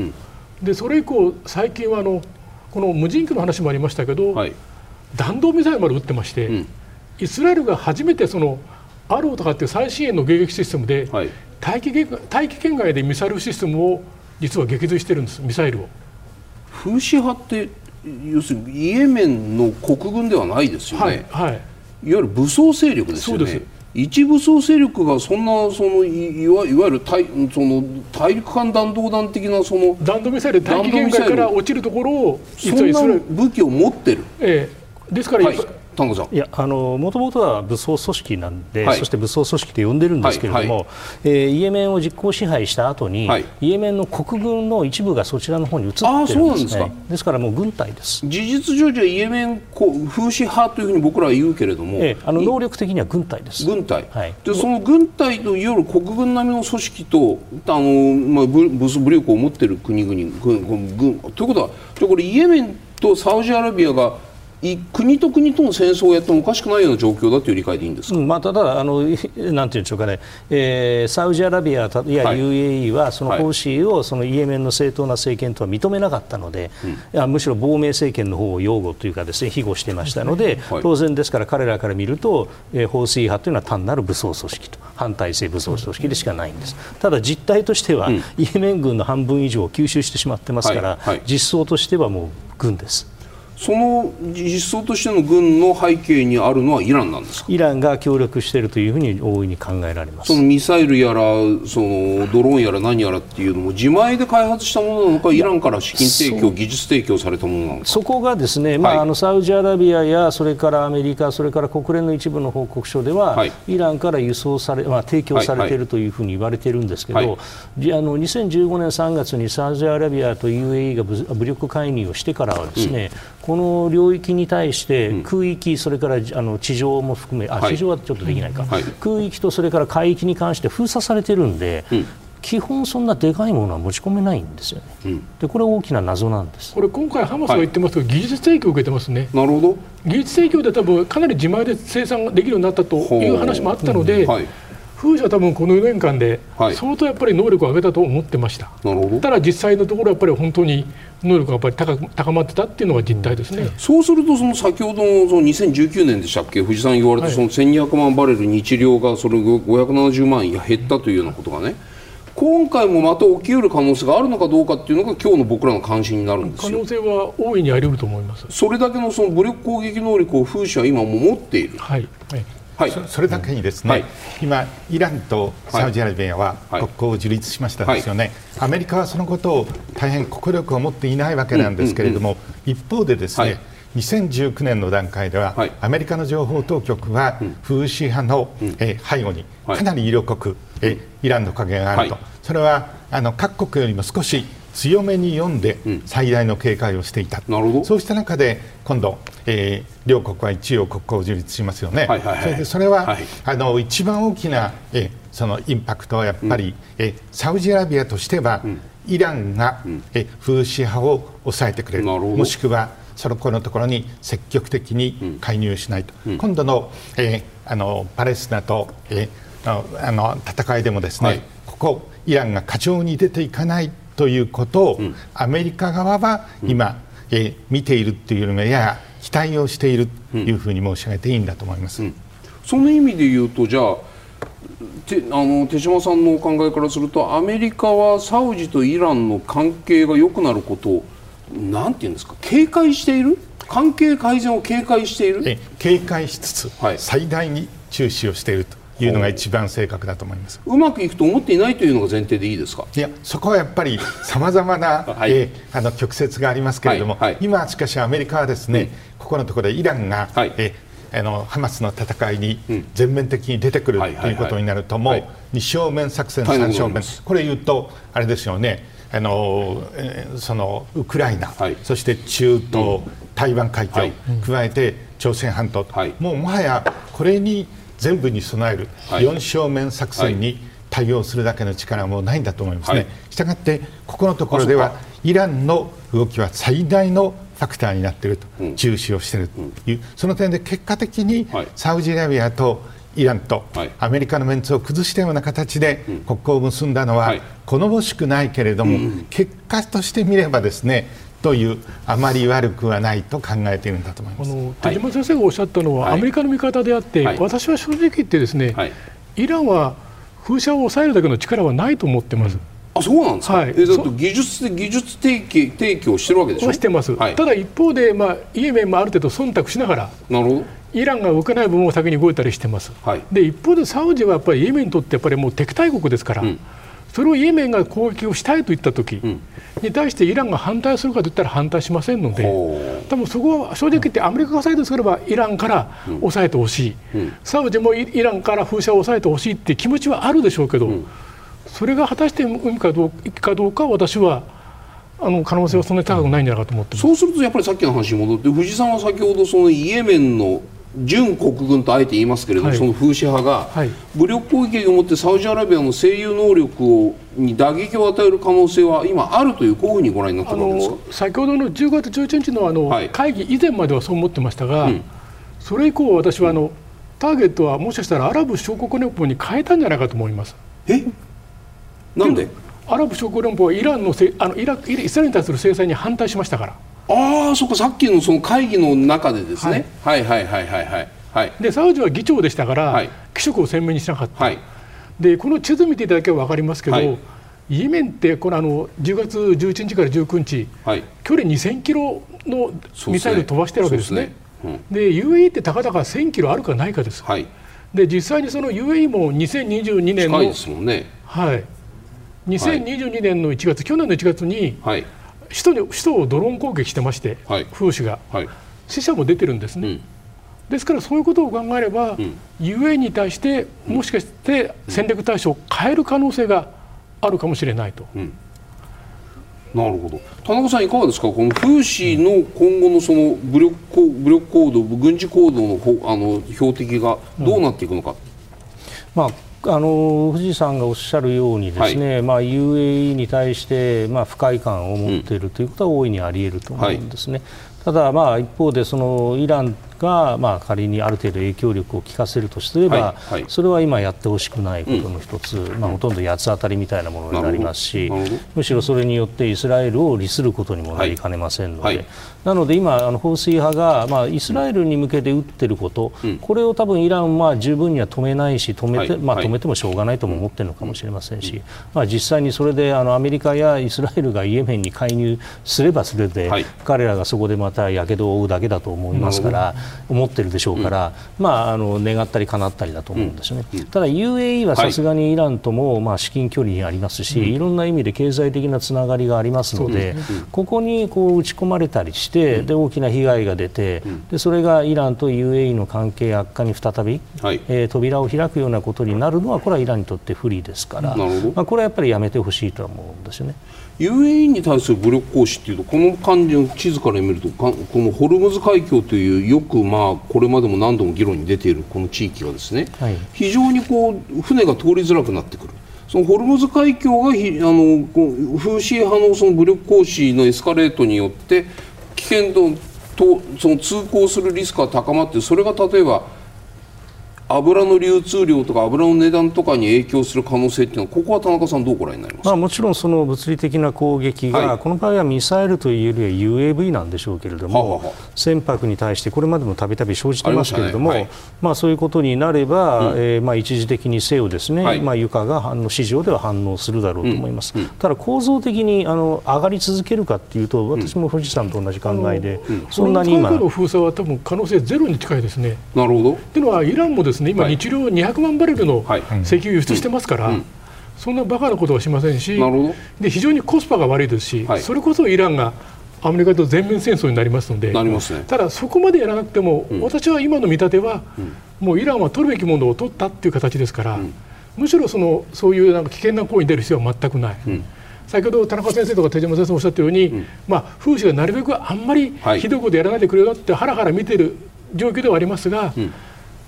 Speaker 4: でそれ以降最近はあのこの無人機の話もありましたけど、はい、弾道ミサイルまで撃ってまして、うん、イスラエルが初めてそのアローとかっていう最新鋭の迎撃システムで、はい、大気大気圏外でミサイルシステムを実は撃墜してるんですミサイルを。
Speaker 2: 風刺派って要するにイエメンの国軍ではないですよね、はいはい、いわゆる武装勢力ですよね。一武装勢力がそんなそのいわいわゆる大その大陸間弾道弾的なその
Speaker 4: 弾道ミサイル大気圏外から落ちるところを
Speaker 2: そんな武器を持ってる、
Speaker 4: ええ、ですから、はい、
Speaker 3: 丹後さん。いやあのもともとは武装組織なんで、はい、そして武装組織と呼んでるんですけれども、はいはい、えー、イエメンを実効支配した後に、はい、イエメンの国軍の一部がそちらの方に移ってるんですね。ですか。らもう軍隊です。
Speaker 2: 事実上じゃイエメン風刺派というふうに僕らは言うけれども、え
Speaker 3: ー、あの能力的には軍隊です。
Speaker 2: 軍隊、はい、でその軍隊といわゆる国軍並みの組織とあの、まあ、武武力を持っている国々軍軍ということはこれイエメンとサウジアラビアが国と国との戦争をやってもおかしくないような状況だという理解でいいんですか、
Speaker 3: うんまあ、ただあの、なんていうんでしょうかね、えー、サウジアラビアや UAE は、その方針をそのイエメンの正当な政権とは認めなかったので、うん、いやむしろ亡命政権の方を擁護というかです、ね、庇護してましたので、はい、当然ですから、彼らから見ると、えー、法水派というのは単なる武装組織と、反体制武装組織でしかないんです。ただ実態としては、うん、イエメン軍の半分以上を吸収してしまってますから、はい。はい、実装としてはもう軍です。
Speaker 2: その実装としての軍の背景にあるのはイランなんです
Speaker 3: イランが協力しているというふうに大いに考えられます。
Speaker 2: そのミサイルやらそのドローンやら何やらっていうのも自前で開発したものなのかイランから資金提供技術提供されたものなのか。
Speaker 3: そこがですね、まあ、はい、あのサウジアラビアやそれからアメリカそれから国連の一部の報告書では、はい、イランから輸送され、まあ、提供されているというふうに言われているんですけど、はい、あの2015年3月にサウジアラビアと UAE が武力介入をしてからはですね、この領域に対して空域、それからあの地上も含め、あ地上はちょっとできないか、はい、空域とそれから海域に関して封鎖されてるんで、うん、基本、そんなでかいものは持ち込めないんですよね、うん、でこれ、大きな謎なんです。
Speaker 4: これ、今回、ハマスが言ってますけど、はい、技術提供を受けてますね、
Speaker 2: なるほど。
Speaker 4: 技術提供で多分かなり自前で生産できるようになったという話もあったので、はい風車は多分この4年間で相当やっぱり能力を上げたと思ってました、はい、ただ実際のところやっぱり本当に能力がやっぱり高高まってたっていうのが実態ですね、
Speaker 2: そうするとその先ほどのその2019年でしたっけ藤さん言われたその1200万バレル日量がそれ570万減ったというようなことがね。今回もまた起きうる可能性があるのかどうかっていうのが今日の僕らの関心になるんです
Speaker 4: 可能性は大いにあり得ると思います。
Speaker 2: それだけのその武力攻撃能力を風刺は今も持っている、
Speaker 4: はい、はい
Speaker 5: はい、そそれだけにですね、はい、今、イランとサウジアラビアは国交を樹立しましたですよね、はい、アメリカはそのことを大変国力を持っていないわけなんですけれども、一方でですね、2019年の段階では、アメリカの情報当局は、風刺派の、え背後にかなり色濃く、えイランの影があると、それはあの各国よりも少し強めに読んで最大の警戒をしていた、うん、そうした中で今度、えー、両国は一応国交を樹立しますよね、はいはいはい、それでそれは、はい、あの一番大きな、えー、そのインパクトはやっぱり、うん、えー、サウジアラビアとしては、うん、イランが、うん、え風刺派を抑えてくれる。もしくはそのこのところに積極的に介入しないと、今度の,、えー、あのパレスチナと、えー、あの戦いでもですね、はい、ここイランが過剰に出ていかないということを、うん、アメリカ側は今、うん、えー、見ているっていうよりもやや期待をしているというふうに申し上げていいんだと思います。うん、
Speaker 2: その意味で言うとじゃあてあの手嶋さんのお考えからするとアメリカはサウジとイランの関係が良くなることをなんていうんですか？警戒している？関係改善を警戒している？
Speaker 5: 警戒しつつ、はい、最大に注視をしているというのが一番正確だと思います。
Speaker 2: うまくいくと思っていないというのが前提でいいですか？
Speaker 5: いやそこはやっぱりさまざまな、はい、えー、あの曲折がありますけれども、はいはい、今しかしアメリカはですね、うん、ここのところでイランが、はい、えー、あのハマスの戦いに全面的に出てくるということになると、もう二正面作戦、三正面、これ言うと、あれですよね、あのそのウクライナ、はい、そして中東、うん、台湾海峡、はい、加えて朝鮮半島、はい、もうもはやこれに全部に備える4正面作戦に対応するだけの力はもうないんだと思いますね。したがって、ここのところでは、イランの動きは最大のファクターになっていると、重視をしているという、その点で結果的にサウジアラビアとイランとアメリカのメンツを崩したような形で国交を結んだのは好もしくないけれども、結果としてみればですねというあまり悪くはないと考えているんだと思います。あの
Speaker 4: 田島先生がおっしゃったのは、はい、アメリカの見方であって、はい、私は正直言ってですね、はい、イランは風車を抑えるだけの力はないと思ってます。
Speaker 2: あそうなんですか、はい、えだって技術技術提供提供してるわけでしょ？
Speaker 4: してます、はい、ただ一方で、まあ、イエメンもある程度忖度しながらなるほど。イランが動けない部分を先に動いたりしてます、はい、で一方でサウジはやっぱりイエメンにとってやっぱりもう敵対国ですから、うんそれをイエメンが攻撃をしたいと言ったときに対してイランが反対するかといったら反対しませんので、多分そこは正直言ってアメリカがサイドすればイランから抑えてほしい、サウジもイランから風車を抑えてほしいって気持ちはあるでしょうけど、それが果たして海かどうかどうか私はあの可能性はそんなに高くないんじゃないかと思って
Speaker 2: そうす。るとやっぱりさっきの話に戻って藤さんは先ほどそのイエメンの準国軍とあえて言いますけれども、はい、その風刺派が、はい、武力攻撃をもってサウジアラビアの制御能力をに打撃を与える可能性は今あるというこういうふうにご覧になってるわけですか？
Speaker 4: 先ほどの10月11日のあの、はい、会議以前まではそう思ってましたが、うん、それ以降私はあのターゲットはもしかしたらアラブ諸国連邦に変えたんじゃないかと思います。
Speaker 2: え？なんで？
Speaker 4: アラブ諸国連邦はイランのせあのイライスラエルに対する制裁に反対しましたから。
Speaker 2: ああそこさっきのその会議の中でですね、はい、はいはいはいはいはい
Speaker 4: でサウジは議長でしたから、はい、規則を鮮明にしなかった、はい、でこの地図見ていただければ分かりますけど、はい、イエメンってこのあの10月11日から19日、はい、距離2000キロのミサイル飛ばしてるわけですね。で、ね。うん、UAE ってたかだか1000キロあるかないかです。はい、で実際にその UAE も2022年の、
Speaker 2: ね、
Speaker 4: はい、2022年の1月、去年の1月に、はい、首都に首都をドローン攻撃してまして、はい、風刺が、はい、死者も出てるんですね。うん。ですからそういうことを考えれば、うん、UA に対してもしかして戦略対象を変える可能性があるかもしれないと。うん、
Speaker 2: なるほど。田中さん、いかがですか、このフーシーの今後のその武力武力行動、軍事行動のあの標的がどうなっていくのか。うん、
Speaker 3: まああの藤井さんがおっしゃるようにですね、はい、まあ、UAE に対して、まあ、不快感を持っているということは大いにあり得ると思うんですね。はい、ただ、まあ、一方でそのイランが、まあ、仮にある程度影響力を効かせるとすれば、はいはい、それは今やってほしくないことの一つ、うん、まあ、ほとんど八つ当たりみたいなものになりますしむしろそれによってイスラエルを利することにもなりかねませんので、はい、なので今、あの放水派が、まあ、イスラエルに向けて撃っていること、うん、これを多分イランは十分には止めないし止めて,、まあ、止めてもしょうがないとも思っているのかもしれませんし、まあ、実際にそれであのアメリカやイスラエルがイエメンに介入すればすれで、彼らがそこでまたやけどを負うだけだと思いますから思ってるでしょうから、まあ、あの願ったり叶ったりだと思うんですね、ただ UAE はさすがにイランとも、まあ、至近距離にありますし、いろんな意味で経済的なつながりがありますので、ここにこう打ち込まれたりして、で大きな被害が出て、でそれがイランと UAE の関係悪化に再び、はい、えー、扉を開くようなことになるのはこれはイランにとって不利ですから、まあ、これはやっぱりやめてほしいと思うんですよね。
Speaker 2: UAE に対する武力行使というとこの感じの地図から見るとこのホルムズ海峡というよくまあこれまでも何度も議論に出ているこの地域がですね、はい、非常にこう船が通りづらくなってくる。そのホルムズ海峡がひあの風刺派のその武力行使のエスカレートによって危険度とその通行するリスクが高まってそれが例えば油の流通量とか油の値段とかに影響する可能性っていうのはここは田中さんどうご覧になります
Speaker 3: まあ、もちろんその物理的な攻撃が、はい、この場合はミサイルというよりは UAV なんでしょうけれども、ははは船舶に対してこれまでもたびたび生じてますけれども、まね。はい、まあ、そういうことになれば、うん、えー、まあ、一時的にせよですね、はい、まあ、床が反応市場では反応するだろうと思います、うん。うん、ただ構造的にあの上がり続けるかというと私も富士山と同じ考えで、
Speaker 4: そんなに今の封鎖は多分可能性ゼロに近いですね。
Speaker 2: なるほど。
Speaker 4: というのはイランもですね。今日量200万バレルの石油輸出してますから、そんなバカなことはしませんしで非常にコスパが悪いですし、はい、それこそイランがアメリカと全面戦争になりますので、ね、ただ、そこまでやらなくても、うん、私は今の見立ては、うん、もうイランは取るべきものを取ったっていう形ですから、うん、むしろそのそういうなんか危険な行為に出る必要は全くない。先ほど田中先生とか手島先生もおっしゃったように、まあ、風刺がなるべくあんまりひどいことやらないでくれよってはらはら見てる状況ではありますが、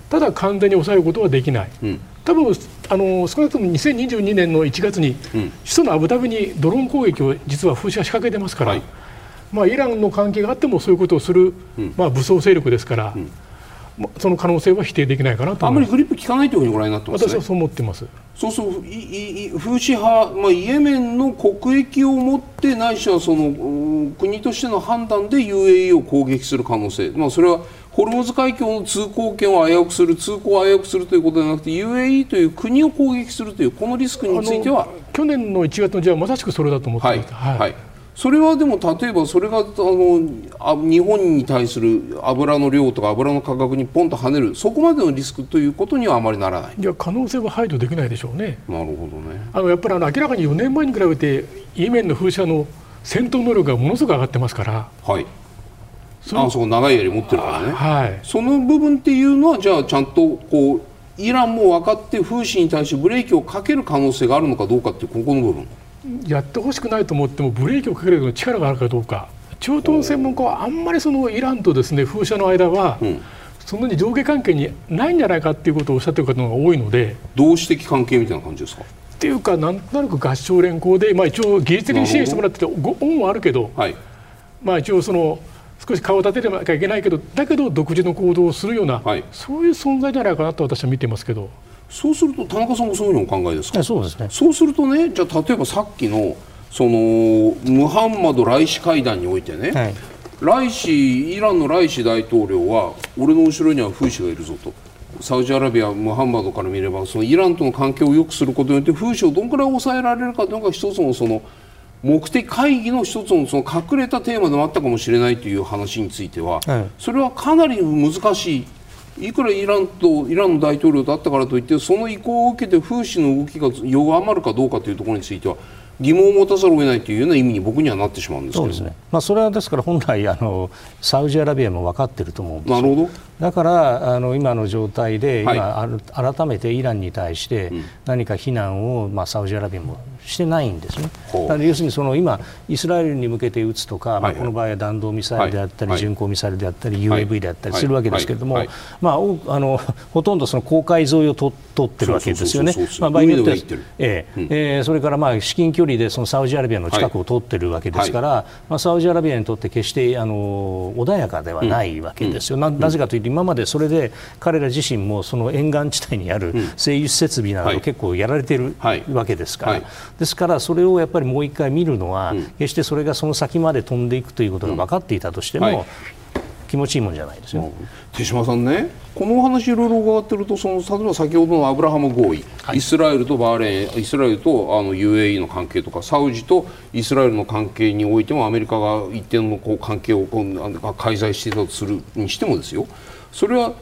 Speaker 4: ただ完全に抑えることはできない、うん、多分あの少なくとも2022年の1月に、首都のアブダビにドローン攻撃を実は風刺は仕掛けてますから、はい、まあ、イランの関係があってもそういうことをする、まあ、武装勢力ですから。その可能性は否定できないかなと
Speaker 2: あまりグリップ効かないというふうにご覧になってます、ね、
Speaker 4: 私はそう思ってます。
Speaker 2: そうそういい風刺派、まあ、イエメンの国益を持ってないしはその国としての判断で UAE を攻撃する可能性、まあ、それはホルムズ海峡の通行権を危うくする通行を危うくするということではなくて UAE という国を攻撃するというこのリスクについては。
Speaker 4: 去年の1月のじゃあまさしくそれだと思ってま
Speaker 2: した。はい、はい。それはでも例えばそれがあのあ日本に対する油の量とか油の価格にポンと跳ねるそこまでのリスクということにはあまりならない。
Speaker 4: いや可能性は排除できないでしょうね。
Speaker 2: なるほどね。
Speaker 4: あのやっぱりあの明らかに4年前に比べてイエメンの風車の戦闘能力がものすごく上がってますから。
Speaker 2: はいあそこ長い槍持ってるからね、
Speaker 4: はい、
Speaker 2: その部分っていうのはじゃあちゃんとこうイランも分かって風刺に対してブレーキをかける可能性があるのかどうかっていうここの部分。
Speaker 4: やってほしくないと思ってもブレーキをかける力があるかどうか。中東の専門家はあんまりそのイランとですね風車の間は、うん、そんなに上下関係にないんじゃないかっていうことをおっしゃってる方が多いので
Speaker 2: 同志的関係みたいな感じですか？
Speaker 4: っていうかなんとなく合唱連行で、まあ、一応技術的に支援してもらってて恩はあるけど、はい、まあ一応その少し顔を立てなきゃいけないけどだけど独自の行動をするような、はい、そういう存在じゃないかなと私は見てますけど。
Speaker 2: そうすると田中さんもそういうふうにお考えですか？
Speaker 3: そうですね。
Speaker 2: そうするとねじゃあ例えばさっきのそのムハンマド・ライシ会談においてね、はい、ライシイランのライシ大統領は俺の後ろにはフーシがいるぞと。サウジアラビア、ムハンマドから見ればそのイランとの関係を良くすることによって風刺をどのくらい抑えられるかというのが一つのその目的会議の一つのその隠れたテーマでもあったかもしれないという話については、はい、それはかなり難しい。いくらイランとイランの大統領だったからといってその意向を受けて風刺の動きが弱まるかどうかというところについては疑問を持たざるを得ないというような意味に僕にはなってしまうんですけど。
Speaker 3: そうですね、まあ、それはですから本来あのサウジアラビアも分かっていると思うんです
Speaker 2: なるほど
Speaker 3: だからあの今の状態で、今、改めてイランに対して何か非難を、まあ、サウジアラビアもしてないんですね。要するにその今、イスラエルに向けて撃つとか、まあ、この場合は弾道ミサイルであったり、巡航ミサイルであったり、UAV であったりするわけですけれども、まあ、あの ほとんどその公海沿いを取ってるわけですよね。まあ、場合によっては、ええ。えー、それからまあ至近距離でそのサウジアラビアの近くを通ってるわけですから、まあ、サウジアラビアにとって決してあの穏やかではないわけですよ。ななぜかというと今までそれで彼ら自身もその沿岸地帯にある製油設備など結構やられてい。るわけですから、ですからそれをやっぱりもう一回見るのは、決してそれがその先まで飛んでいくということが分かっていたとしても、気持ちいいもんじゃないですよ、
Speaker 2: 手嶋さんね、このお話、いろいろ伺ってると、その例えば先ほどのアブラハム合意、はい、イスラエルとバーレーン、イスラエルとあの UAE の関係とか、サウジとイスラエルの関係においても、アメリカが一定のこう関係をこう介在していたとするにしてもですよ、それは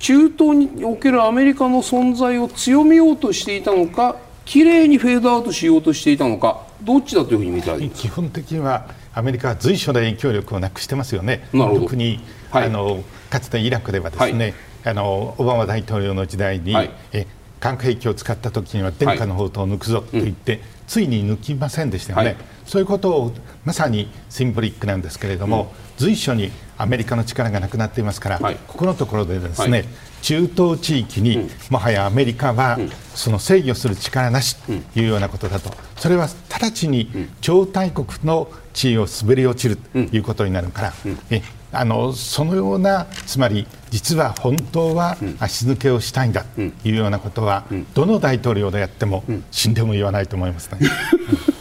Speaker 2: 中東におけるアメリカの存在を強めようとしていたのか、きれいにフェードアウトしようとしていたのか、どっちだというふうに見たい
Speaker 5: 基本的にはアメリカは随所で影響力をなくしてますよね。特に、はい、あのかつてイラクではですね、はい、あのオバマ大統領の時代に、はい、え核兵器を使った時には殿下の宝刀を抜くぞと言って、はいうん、ついに抜きませんでしたよね、そういうことをまさにシンボリックなんですけれども、うん、随所にアメリカの力がなくなっていますから、ここのところでですね、中東地域に、もはやアメリカはその制御する力なしというようなことだと、それは直ちに超大国の地位を滑り落ちるということになるから、えあのそのようなつまり実は本当は足抜けをしたいんだというようなことは、どの大統領でやっても死んでも言わないと思いますね。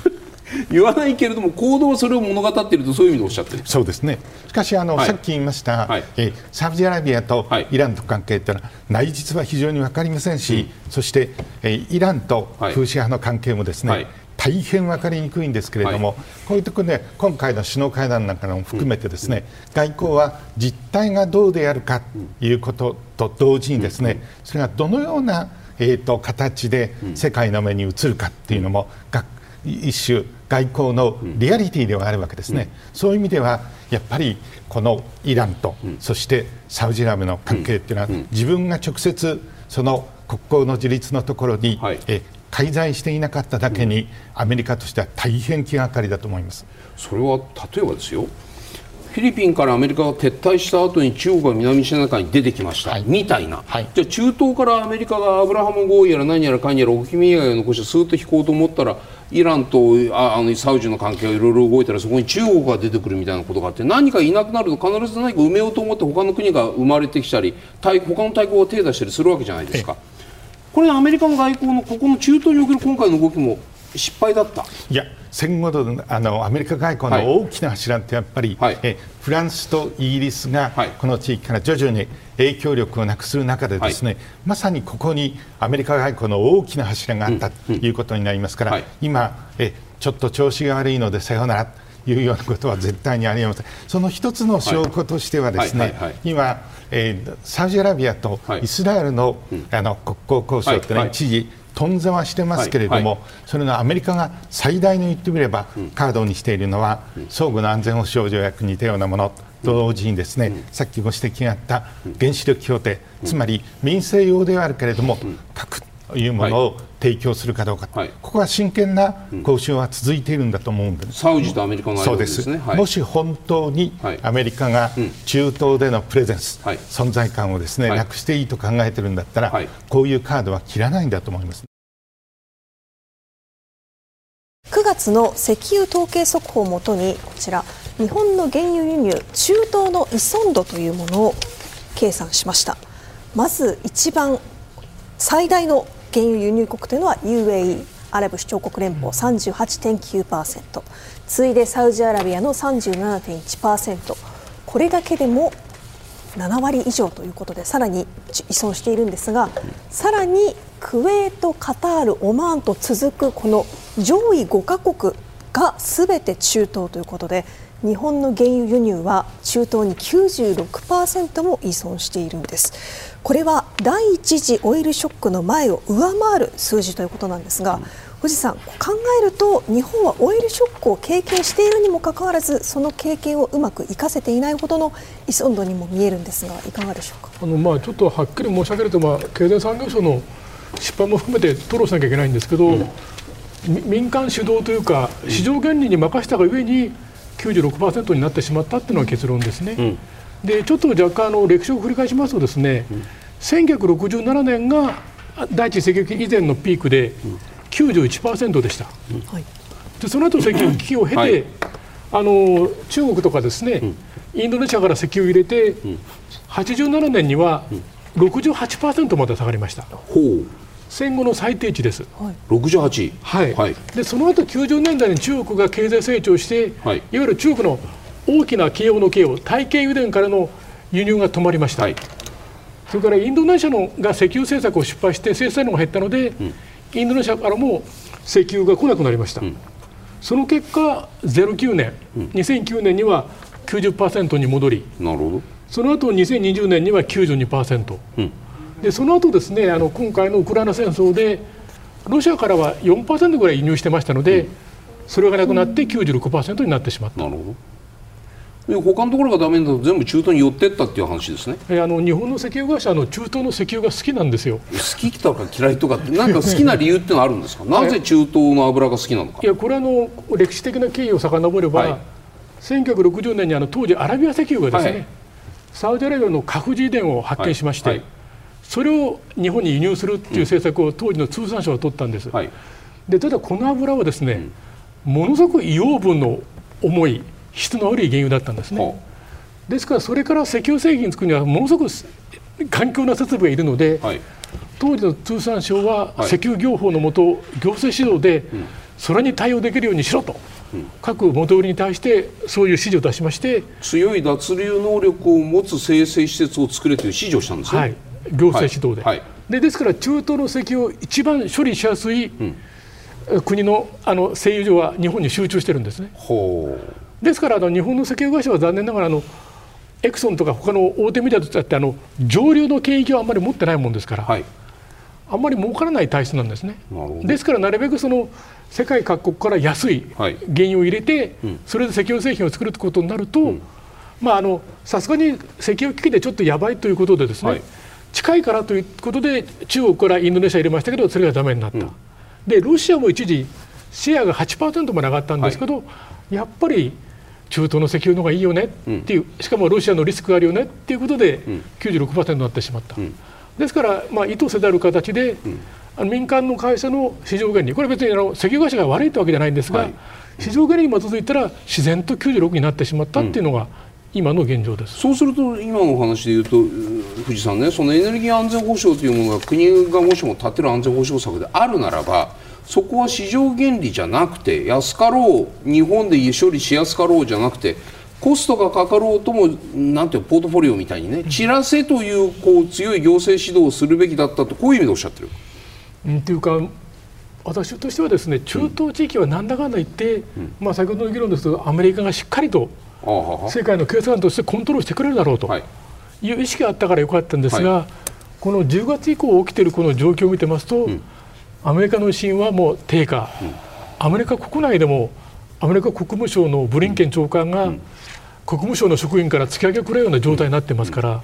Speaker 2: 言わないけれども行動はそれを物語っているとそういう意味でおっしゃってる。
Speaker 5: そうですね。しかしあの、はい、さっき言いました、はい、えサウジアラビアとイランと関係というのは内実は非常に分かりませんし、うん、そしてえイランとフーシ派の関係もですね、はい。大変分かりにくいんですけれども、はい、こういうところで今回の首脳会談なんかも含めてですね、うん、外交は実態がどうであるかということと同時にですね、それがどのような、えーと、形で世界の目に映るかっていうのも、うん、一種外交のリアリティではあるわけですね、うん、そういう意味ではやっぱりこのイランと、そしてサウジアラビアの関係っていうのは、自分が直接その国交の自立のところに、はい、え介在していなかっただけに、アメリカとしては大変気がかりだと思います。
Speaker 2: それは例えばですよ。フィリピンからアメリカが撤退した後に中国が南シナ海に出てきました、はい、みたいな、はい、じゃあ中東からアメリカがアブラハム合意やら何やらかんやら置き土産を残してスーッと引こうと思ったらイランとああのサウジの関係がいろいろ動いたらそこに中国が出てくるみたいなことがあって何かいなくなると必ず何か埋めようと思って他の国が生まれてきたり他の対抗が手出したりするわけじゃないですか。これアメリカの外交のここの中東における今回の動きも失敗だった？
Speaker 5: いや戦後のあのアメリカ外交の大きな柱ってやっぱり、はい、えフランスとイギリスがこの地域から徐々に影響力をなくする中でですね、はい、まさにここにアメリカ外交の大きな柱があったということになりますから、うんうん、今えちょっと調子が悪いのでさようならというようなことは絶対にありません。その一つの証拠としてはですね、今えー、サウジアラビアとイスラエルの,、あの国交交渉ってね、一時頓挫はしてますけれども、はいはい、それがアメリカが最大の言ってみれば、カードにしているのは、相互の安全保障条約に似たようなものと同時にですね、さっきご指摘があった原子力協定、つまり民生用ではあるけれども、核というものを提供するかどうか、はい、ここは真剣な交渉は続いているんだと思うんです、
Speaker 2: サウジとアメリカの間ですね、
Speaker 5: はい、もし本当にアメリカが中東でのプレゼンス、はい、存在感をですね、なくしていいと考えているんだったら、こういうカードは切らないんだと思います。
Speaker 1: 9月の石油統計速報をもとにこちら日本の原油輸入中東の依存度というものを計算しました。まず一番最大の原油輸入国というのは UAE アラブ首長国連邦38.9%次いでサウジアラビアの37.1%これだけでも7割以上ということでさらに依存しているんですがさらにクウェート、カタール、オマーンと続くこの上位5カ国がすべて中東ということで日本の原油輸入は中東に96%も依存しているんです。これは第一次オイルショックの前を上回る数字ということなんですが藤さん考えると日本はオイルショックを経験しているにもかかわらずその経験をうまく生かせていないほどの依存度にも見えるんですがいかがでしょうか？
Speaker 4: あの、まあ、ちょっとはっきり申し上げると、まあ、経済産業省の失敗も含めて討論しなきゃいけないんですけど、うん、民間主導というか市場原理に任せたがゆえに96%になってしまったっていうのが結論ですね。うん、でちょっと若干あの歴史を振り返しますとですね、うん、1967年が第一次石油危機以前のピークで、うん。91%でした、でその後石油危機を経て、はい、あの中国とかですね、インドネシアから石油を入れて、うん、87年には68%まで下がりました。戦後の最低値です。
Speaker 2: はい、68、
Speaker 4: はい、はい、でその後90年代に中国が経済成長して、はい、いわゆる中国の大きな企業の経を大慶油田からの輸入が止まりました、はい、それからインドネシアのが石油政策を失敗して生産量が減ったので、うん、インドネシアからも石油が来なくなりました、うん、その結果09年、うん、2009年には90%に戻り
Speaker 2: なるほど
Speaker 4: その後2020年には92%、うん、でその後ですねあの今回のウクライナ戦争でロシアからは4%ぐらい輸入してましたので、うん、それがなくなって96%になってしまった。
Speaker 2: なるほど。他のところがダメだと全部中東に寄ってったっていう話ですね。
Speaker 4: あの日本の石油会社の中東の石油が好きなんですよ。
Speaker 2: 好きとか嫌いとかってなんか好きな理由ってのはあるんですか？なぜ中東の油が好きなのか。
Speaker 4: いやこれはあの歴史的な経緯を遡れば、はい、1960年にあの当時アラビア石油がですね、はい、サウジアラビアのカフジ電を発見しまして、はい、それを日本に輸入するっていう政策を当時の通産省が取ったんです、でただこの油はですね、うん、ものすごく硫黄分の重い質の悪い原油だったんですね。ですからそれから石油製品作るにはものすごく環境な設備がいるので、はい、当時の通産省は石油業法のもと、行政指導でそれに対応できるようにしろと、うん、各元売りに対してそういう指示を出しまして
Speaker 2: 強い脱硫能力を持つ生成施設を作れという指示をしたんですね、はい、
Speaker 4: 行政指導で。はい、でですから中東の石油を一番処理しやすい、うん、国のあの製油所は日本に集中してるんですね。ほう。ですからあの日本の石油会社は残念ながらあのエクソンとか他の大手メディアと違ってあの上流の権益をあんまり持ってないもんですから、はい、あんまり儲からない体質なんですね。ですからなるべくその世界各国から安い原油を入れて、はいうん、それで石油製品を作るということになると、うん、まああのさすがに石油危機でちょっとやばいということでですね、はい、近いからということで中国からインドネシア入れましたけどそれがダメになった。うん、でロシアも一時シェアが8%まで上がったんですけど、やっぱり中東の石油の方がいいよねっていう、しかもロシアのリスクがあるよねっていうことで96%になってしまった、ですから、まあ、意図せざる形で、あの民間の会社の市場原理これは別にあの石油会社が悪いってわけじゃないんですが、はい、市場原理に基づいたら自然と96になってしまったっていうのが、今の現状です。
Speaker 2: そうすると今のお話でいうと藤さんねそのエネルギー安全保障というものが国がもしも立てる安全保障策であるならばそこは市場原理じゃなくて安かろう日本で処理しやすかろうじゃなくてコストがかかろうともなんていうポートフォリオみたいにね散らせというこう強い行政指導をするべきだったとこういう意味でおっしゃってる。
Speaker 4: うん、っていうか私としてはですね中東地域はなんだかんだ言って、うん、まあ、先ほどの議論ですとアメリカがしっかりと世界の警察官としてコントロールしてくれるだろうとい。う意識があったからよかったんですが、はい、この10月以降起きているこの状況を見てますと、うん。アメリカの威信はもう低下、うん、アメリカ国内でもアメリカ国務省のブリンケン長官が、国務省の職員から突き上げくれるような状態になってますから、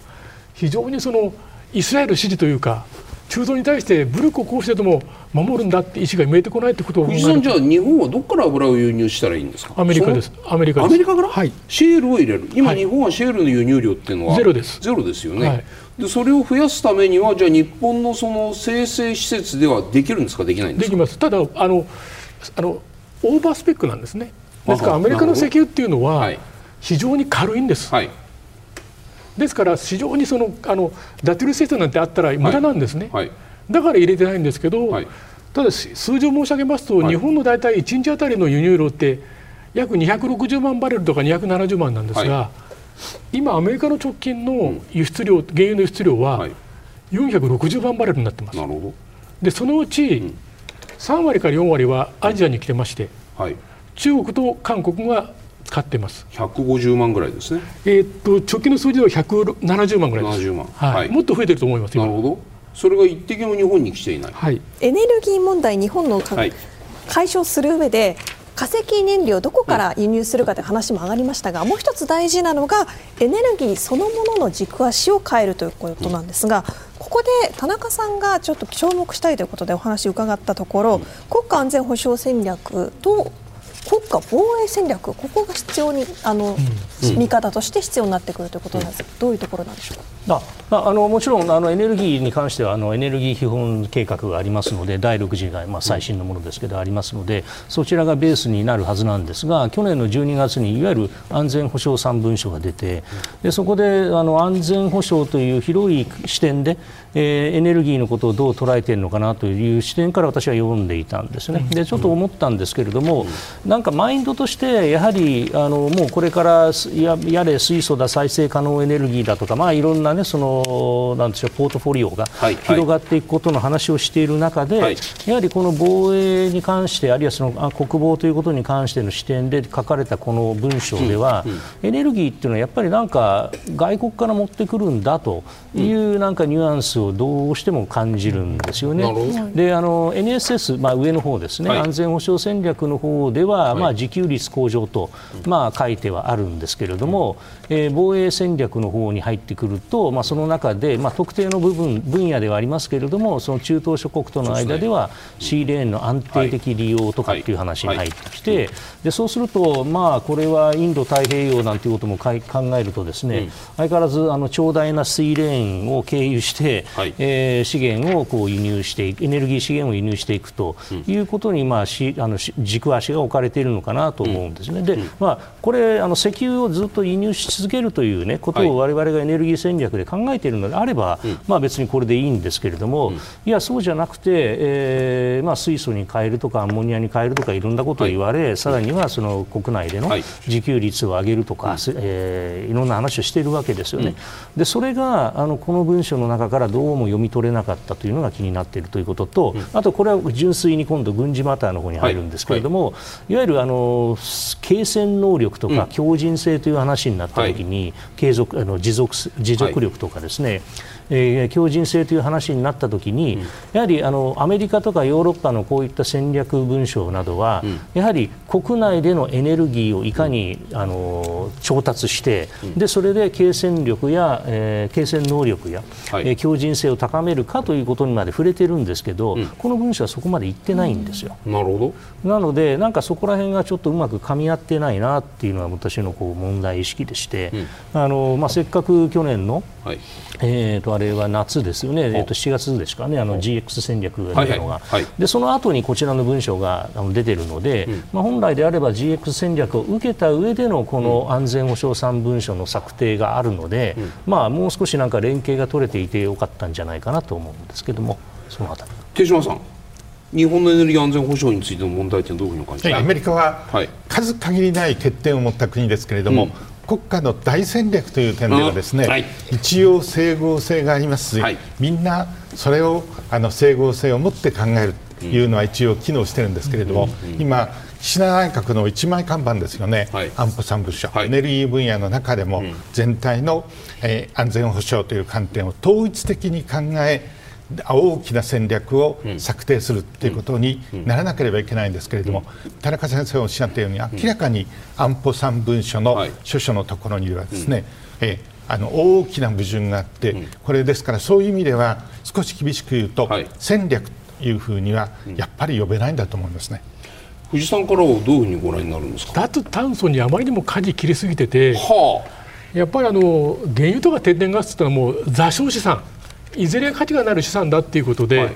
Speaker 4: 非常にそのイスラエル支持というか中東に対して武力を行使してでも守るんだって意思が見えてこないってことを
Speaker 2: 藤さんじゃあ日本はどこから油を輸入したらいいんですか？
Speaker 4: アメリカです。アメリカ
Speaker 2: アメリカから、
Speaker 4: はい、
Speaker 2: シェールを入れる今、日本はシェールの輸入量っていうのは？
Speaker 4: ゼロです。
Speaker 2: ゼロですよね、はい、でそれを増やすためにはじゃあ日本のその生成施設ではできるんですか？できないんです
Speaker 4: か？できます。ただあのあのオーバースペックなんですね。ですからアメリカの石油っていうのは非常に軽いんです、はい。ですから非常にそのあのダテル施設なんてあったら無駄なんですね、はい。はい、だから入れてないんですけど、はい、ただ数字を申し上げますと、日本の大体1日あたりの輸入量って約260万バレルとか270万なんですが、今アメリカの直近の輸出量、うん、原油の輸出量は460万バレルになってます。でそのうち3割から4割はアジアに来てまして、はい、中国と韓国が使ってます。
Speaker 2: 150万ぐらいですね。
Speaker 4: えー、っと直近の数字では170万ぐらいです。
Speaker 2: 70万、
Speaker 4: はい、はい、もっと増えてると思います
Speaker 2: なるほど。それが一滴も日本に来ていない、
Speaker 1: はい、エネルギー問題日本の、はい、解消する上で化石燃料どこから輸入するかという話も上がりましたがもう一つ大事なのがエネルギーそのものの軸足を変えるということなんですがここで田中さんがちょっと注目したいということでお話を伺ったところ国家安全保障戦略と国家防衛戦略ここが必要にあの、うん、見方として必要になってくるということなんです、うん、どういうところなんでしょうか？
Speaker 3: ああのもちろんあのエネルギーに関してはあのエネルギー基本計画がありますので第6次が、まあ、最新のものですけど、ありますのでそちらがベースになるはずなんですが去年の12月にいわゆる安全保障3文書が出てでそこであの安全保障という広い視点で、えー、エネルギーのことをどう捉えているのかなという視点から私は読んでいたんですね。でちょっと思ったんですけれども、なんかマインドとしてやはりあのもうこれからややれ水素だ再生可能エネルギーだとか、まあ、いろんな、ね、そのなんでしょうポートフォリオが広がっていくことの話をしている中で、はい、やはりこの防衛に関してあるいはその国防ということに関しての視点で書かれたこの文章では、うんうん、エネルギーっていうのはやっぱりなんか外国から持ってくるんだというなんかニュアンスをどうしても感じるんですよね。であの NSS、まあ、上の方ですね、はい、安全保障戦略の方では、まあ自給率向上と、まあ、書いてはあるんですけれども、えー、防衛戦略の方に入ってくると、まあ、その中で、まあ、特定の部分分野ではありますけれどもその中東諸国との間ではシーレーンの安定的利用とかっていう話に入ってきて、でそうすると、まあ、これはインド太平洋なんていうことも考えるとですね、相変わらずあの長大な水レーンを経由して、はい、えー、資源をこう輸入していくエネルギー資源を輸入していくということに、まあ、しあの軸足が置かれているのかなと思うんですね。で、まあ、これあの石油をずっと輸入し続けるという、ね、ことを我々がエネルギー戦略で考えているのであれば、まあ、別にこれでいいんですけれども、いやそうじゃなくて、えーまあ、水素に変えるとかアンモニアに変えるとかいろんなことを言われ、さらにはその国内での自給率を上げるとか、えー、いろんな話をしているわけですよね。でそれがあのこの文章の中からどうも読み取れなかったというのが気になっているということと、あとこれは純粋に今度軍事マターの方に入るんですけれども、い。わゆるあの継戦能力とか強靭性という話になったときに、継続あの持続持続力とかですね、えー、強靭性という話になったときに、うん、やはりあのアメリカとかヨーロッパのこういった戦略文書などは、うん、やはり国内でのエネルギーをいかに、うん、あの調達して、でそれで継戦力や、えー、継戦能力や、はい、えー、強靭性を高めるかということにまで触れてるんですけど、この文書はそこまで言ってないんですよ。
Speaker 2: なるほ
Speaker 3: ど。なのでなんかそこら辺がちょっとうまく噛み合ってないなっていうのは私のこう問題意識でして、あのまあ、せっかく去年の、はい、えーと、あれは夏ですよね、えー、と7月ですかね、あの GX 戦略が出るのが、でその後にこちらの文章が出ているので、うん、まあ、本来であれば GX 戦略を受けた上でのこの安全保障3文書の策定があるので、うん、まあ、もう少しなんか連携が取れていてよかったんじゃないかなと思うんですけども、そのあたり。
Speaker 2: 手嶋さん日本のエネルギー安全保障についての問題点どういうふうに感じますか、
Speaker 5: アメリカは数限りない欠点を持った国ですけれども、うん。国家の大戦略という点ではですね、うん。はい、一応整合性がありますし、はい、みんなそれをあの整合性を持って考えるというのは一応機能してるんですけれども、うん、今岸田内閣の一枚看板ですよね、はい、安保三部署、エネルギー分野の中でも全体の、えー、安全保障という観点を統一的に考え大きな戦略を策定するということにならなければいけないんですけれども、田中先生がおっしゃったように、明らかに安保3文書の書書のところにはですね、えあの大きな矛盾があって、これですから、そういう意味では、少し厳しく言うと、戦略というふうには、やっぱり呼べないんだと思いますね。
Speaker 2: 藤さんからはどういうふうにご覧になるんですか？
Speaker 4: 脱炭素にあまりにも舵切りすぎてて、はあ、やっぱりあの原油とか天然ガスというのはもう座礁資産いずれ価値がなる資産だということで、はい、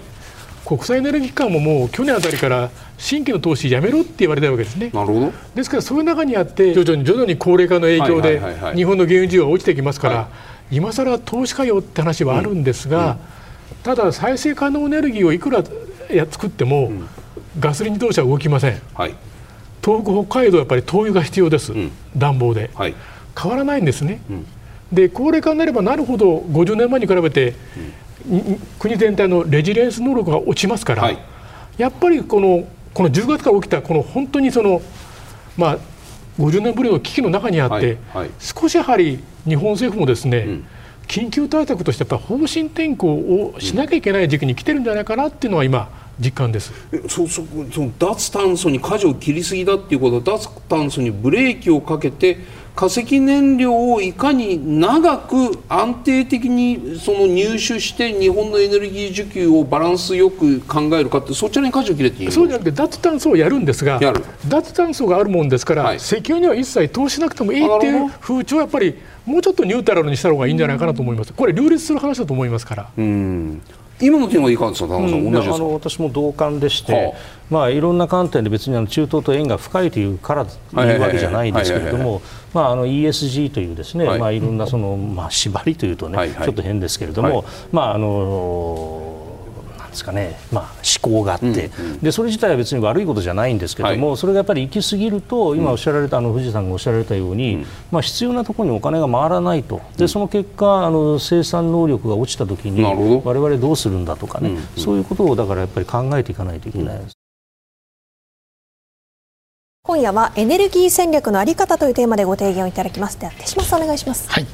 Speaker 4: 国際エネルギー機関ももう去年あたりから新規の投資やめろって言われたわけですね。
Speaker 2: なるほど。
Speaker 4: ですからそういう中にあって徐々に徐々に高齢化の影響で日本の原油需要が落ちてきますから、はい、今更投資かよって話はあるんですが、うん。うん、ただ再生可能エネルギーをいくらや作っても、うん、ガソリン自動車は動きません。はい、東北北海道はやっぱり灯油が必要です、暖房で、はい、変わらないんですね。で高齢化になればなるほど50年前に比べて、うん、国全体のレジリエンス能力が落ちますから、はい、やっぱりこのこの10月から起きたこの本当にその、まあ、50年ぶりの危機の中にあって、はいはい、少しやはり日本政府もですね、うん、緊急対策としてやっぱ方針転換をしなきゃいけない時期に来てるんじゃないかなっていうのは今実感です。
Speaker 2: そそその脱炭素に舵を切りすぎだっていうことは脱炭素にブレーキをかけて化石燃料をいかに長く安定的にその入手して日本のエネルギー需給をバランスよく考えるかってそちらに舵を切れていい
Speaker 4: そうじゃなくて脱炭素をやるんですが脱炭素があるもんですから、はい、石油には一切投資しなくてもいいっていう風潮はやっぱりもうちょっとニュートラルにした方がいいんじゃないかなと思います。これ両立する話だと思いますから。
Speaker 2: うん今の点はいかがですか、田中さん、うん、同じあ
Speaker 3: の私も同感でして、はあ、まあ、いろんな観点で別にあの中東と縁が深いというからというわけじゃないんですけれども、まあ、あの ESG というですね、はいまあ、いろんなその、まあ、縛りというとね、はいはい、ちょっと変ですけれども、はい、まああのですかね、まあ、思考があって、うんうん、でそれ自体は別に悪いことじゃないんですけども、はい、それがやっぱり行き過ぎると今おっしゃられた、あの藤井さんがおっしゃられたように、うん、まあ、必要なところにお金が回らないと。でその結果あの生産能力が落ちたときに我々どうするんだとかね、うん。うん、そういうことをだからやっぱり考えていかないといけないです。
Speaker 1: 今夜はエネルギー戦略のあり方というテーマでご提言をいただきます。では手嶋さんお願いします。
Speaker 5: はい。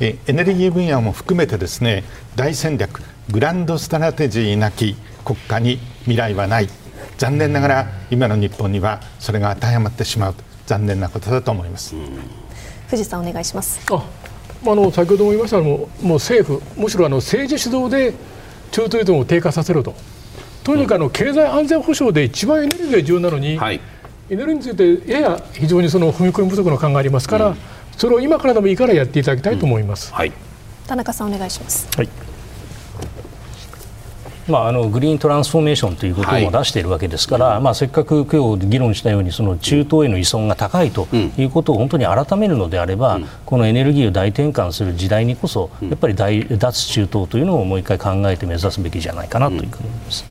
Speaker 5: えエネルギー分野も含めてですね大戦略グランドストラテジーなき国家に未来はない。残念ながら今の日本にはそれが当てはまってしまう残念なことだと思います、
Speaker 1: 藤さんお願いします。
Speaker 4: ああの先ほども言いましたもうもう政府むしろあの政治主導で中東依存を低下させろと。とにかくあの経済安全保障で一番エネルギーが重要なのに、はい、エネルギーについてやや非常にその踏み込み不足の考えありますから、うん、それを今からでもいいからやっていただきたいと思います、うん。はい、
Speaker 1: 田中さんお願いします。
Speaker 3: はいまあ、あのグリーントランスフォーメーションということも出しているわけですから、はい、まあ、せっかく今日議論したようにその中東への依存が高いということを本当に改めるのであれば、うん、このエネルギーを大転換する時代にこそやっぱり大脱中東というのをもう一回考えて目指すべきじゃないかなというふうに思います。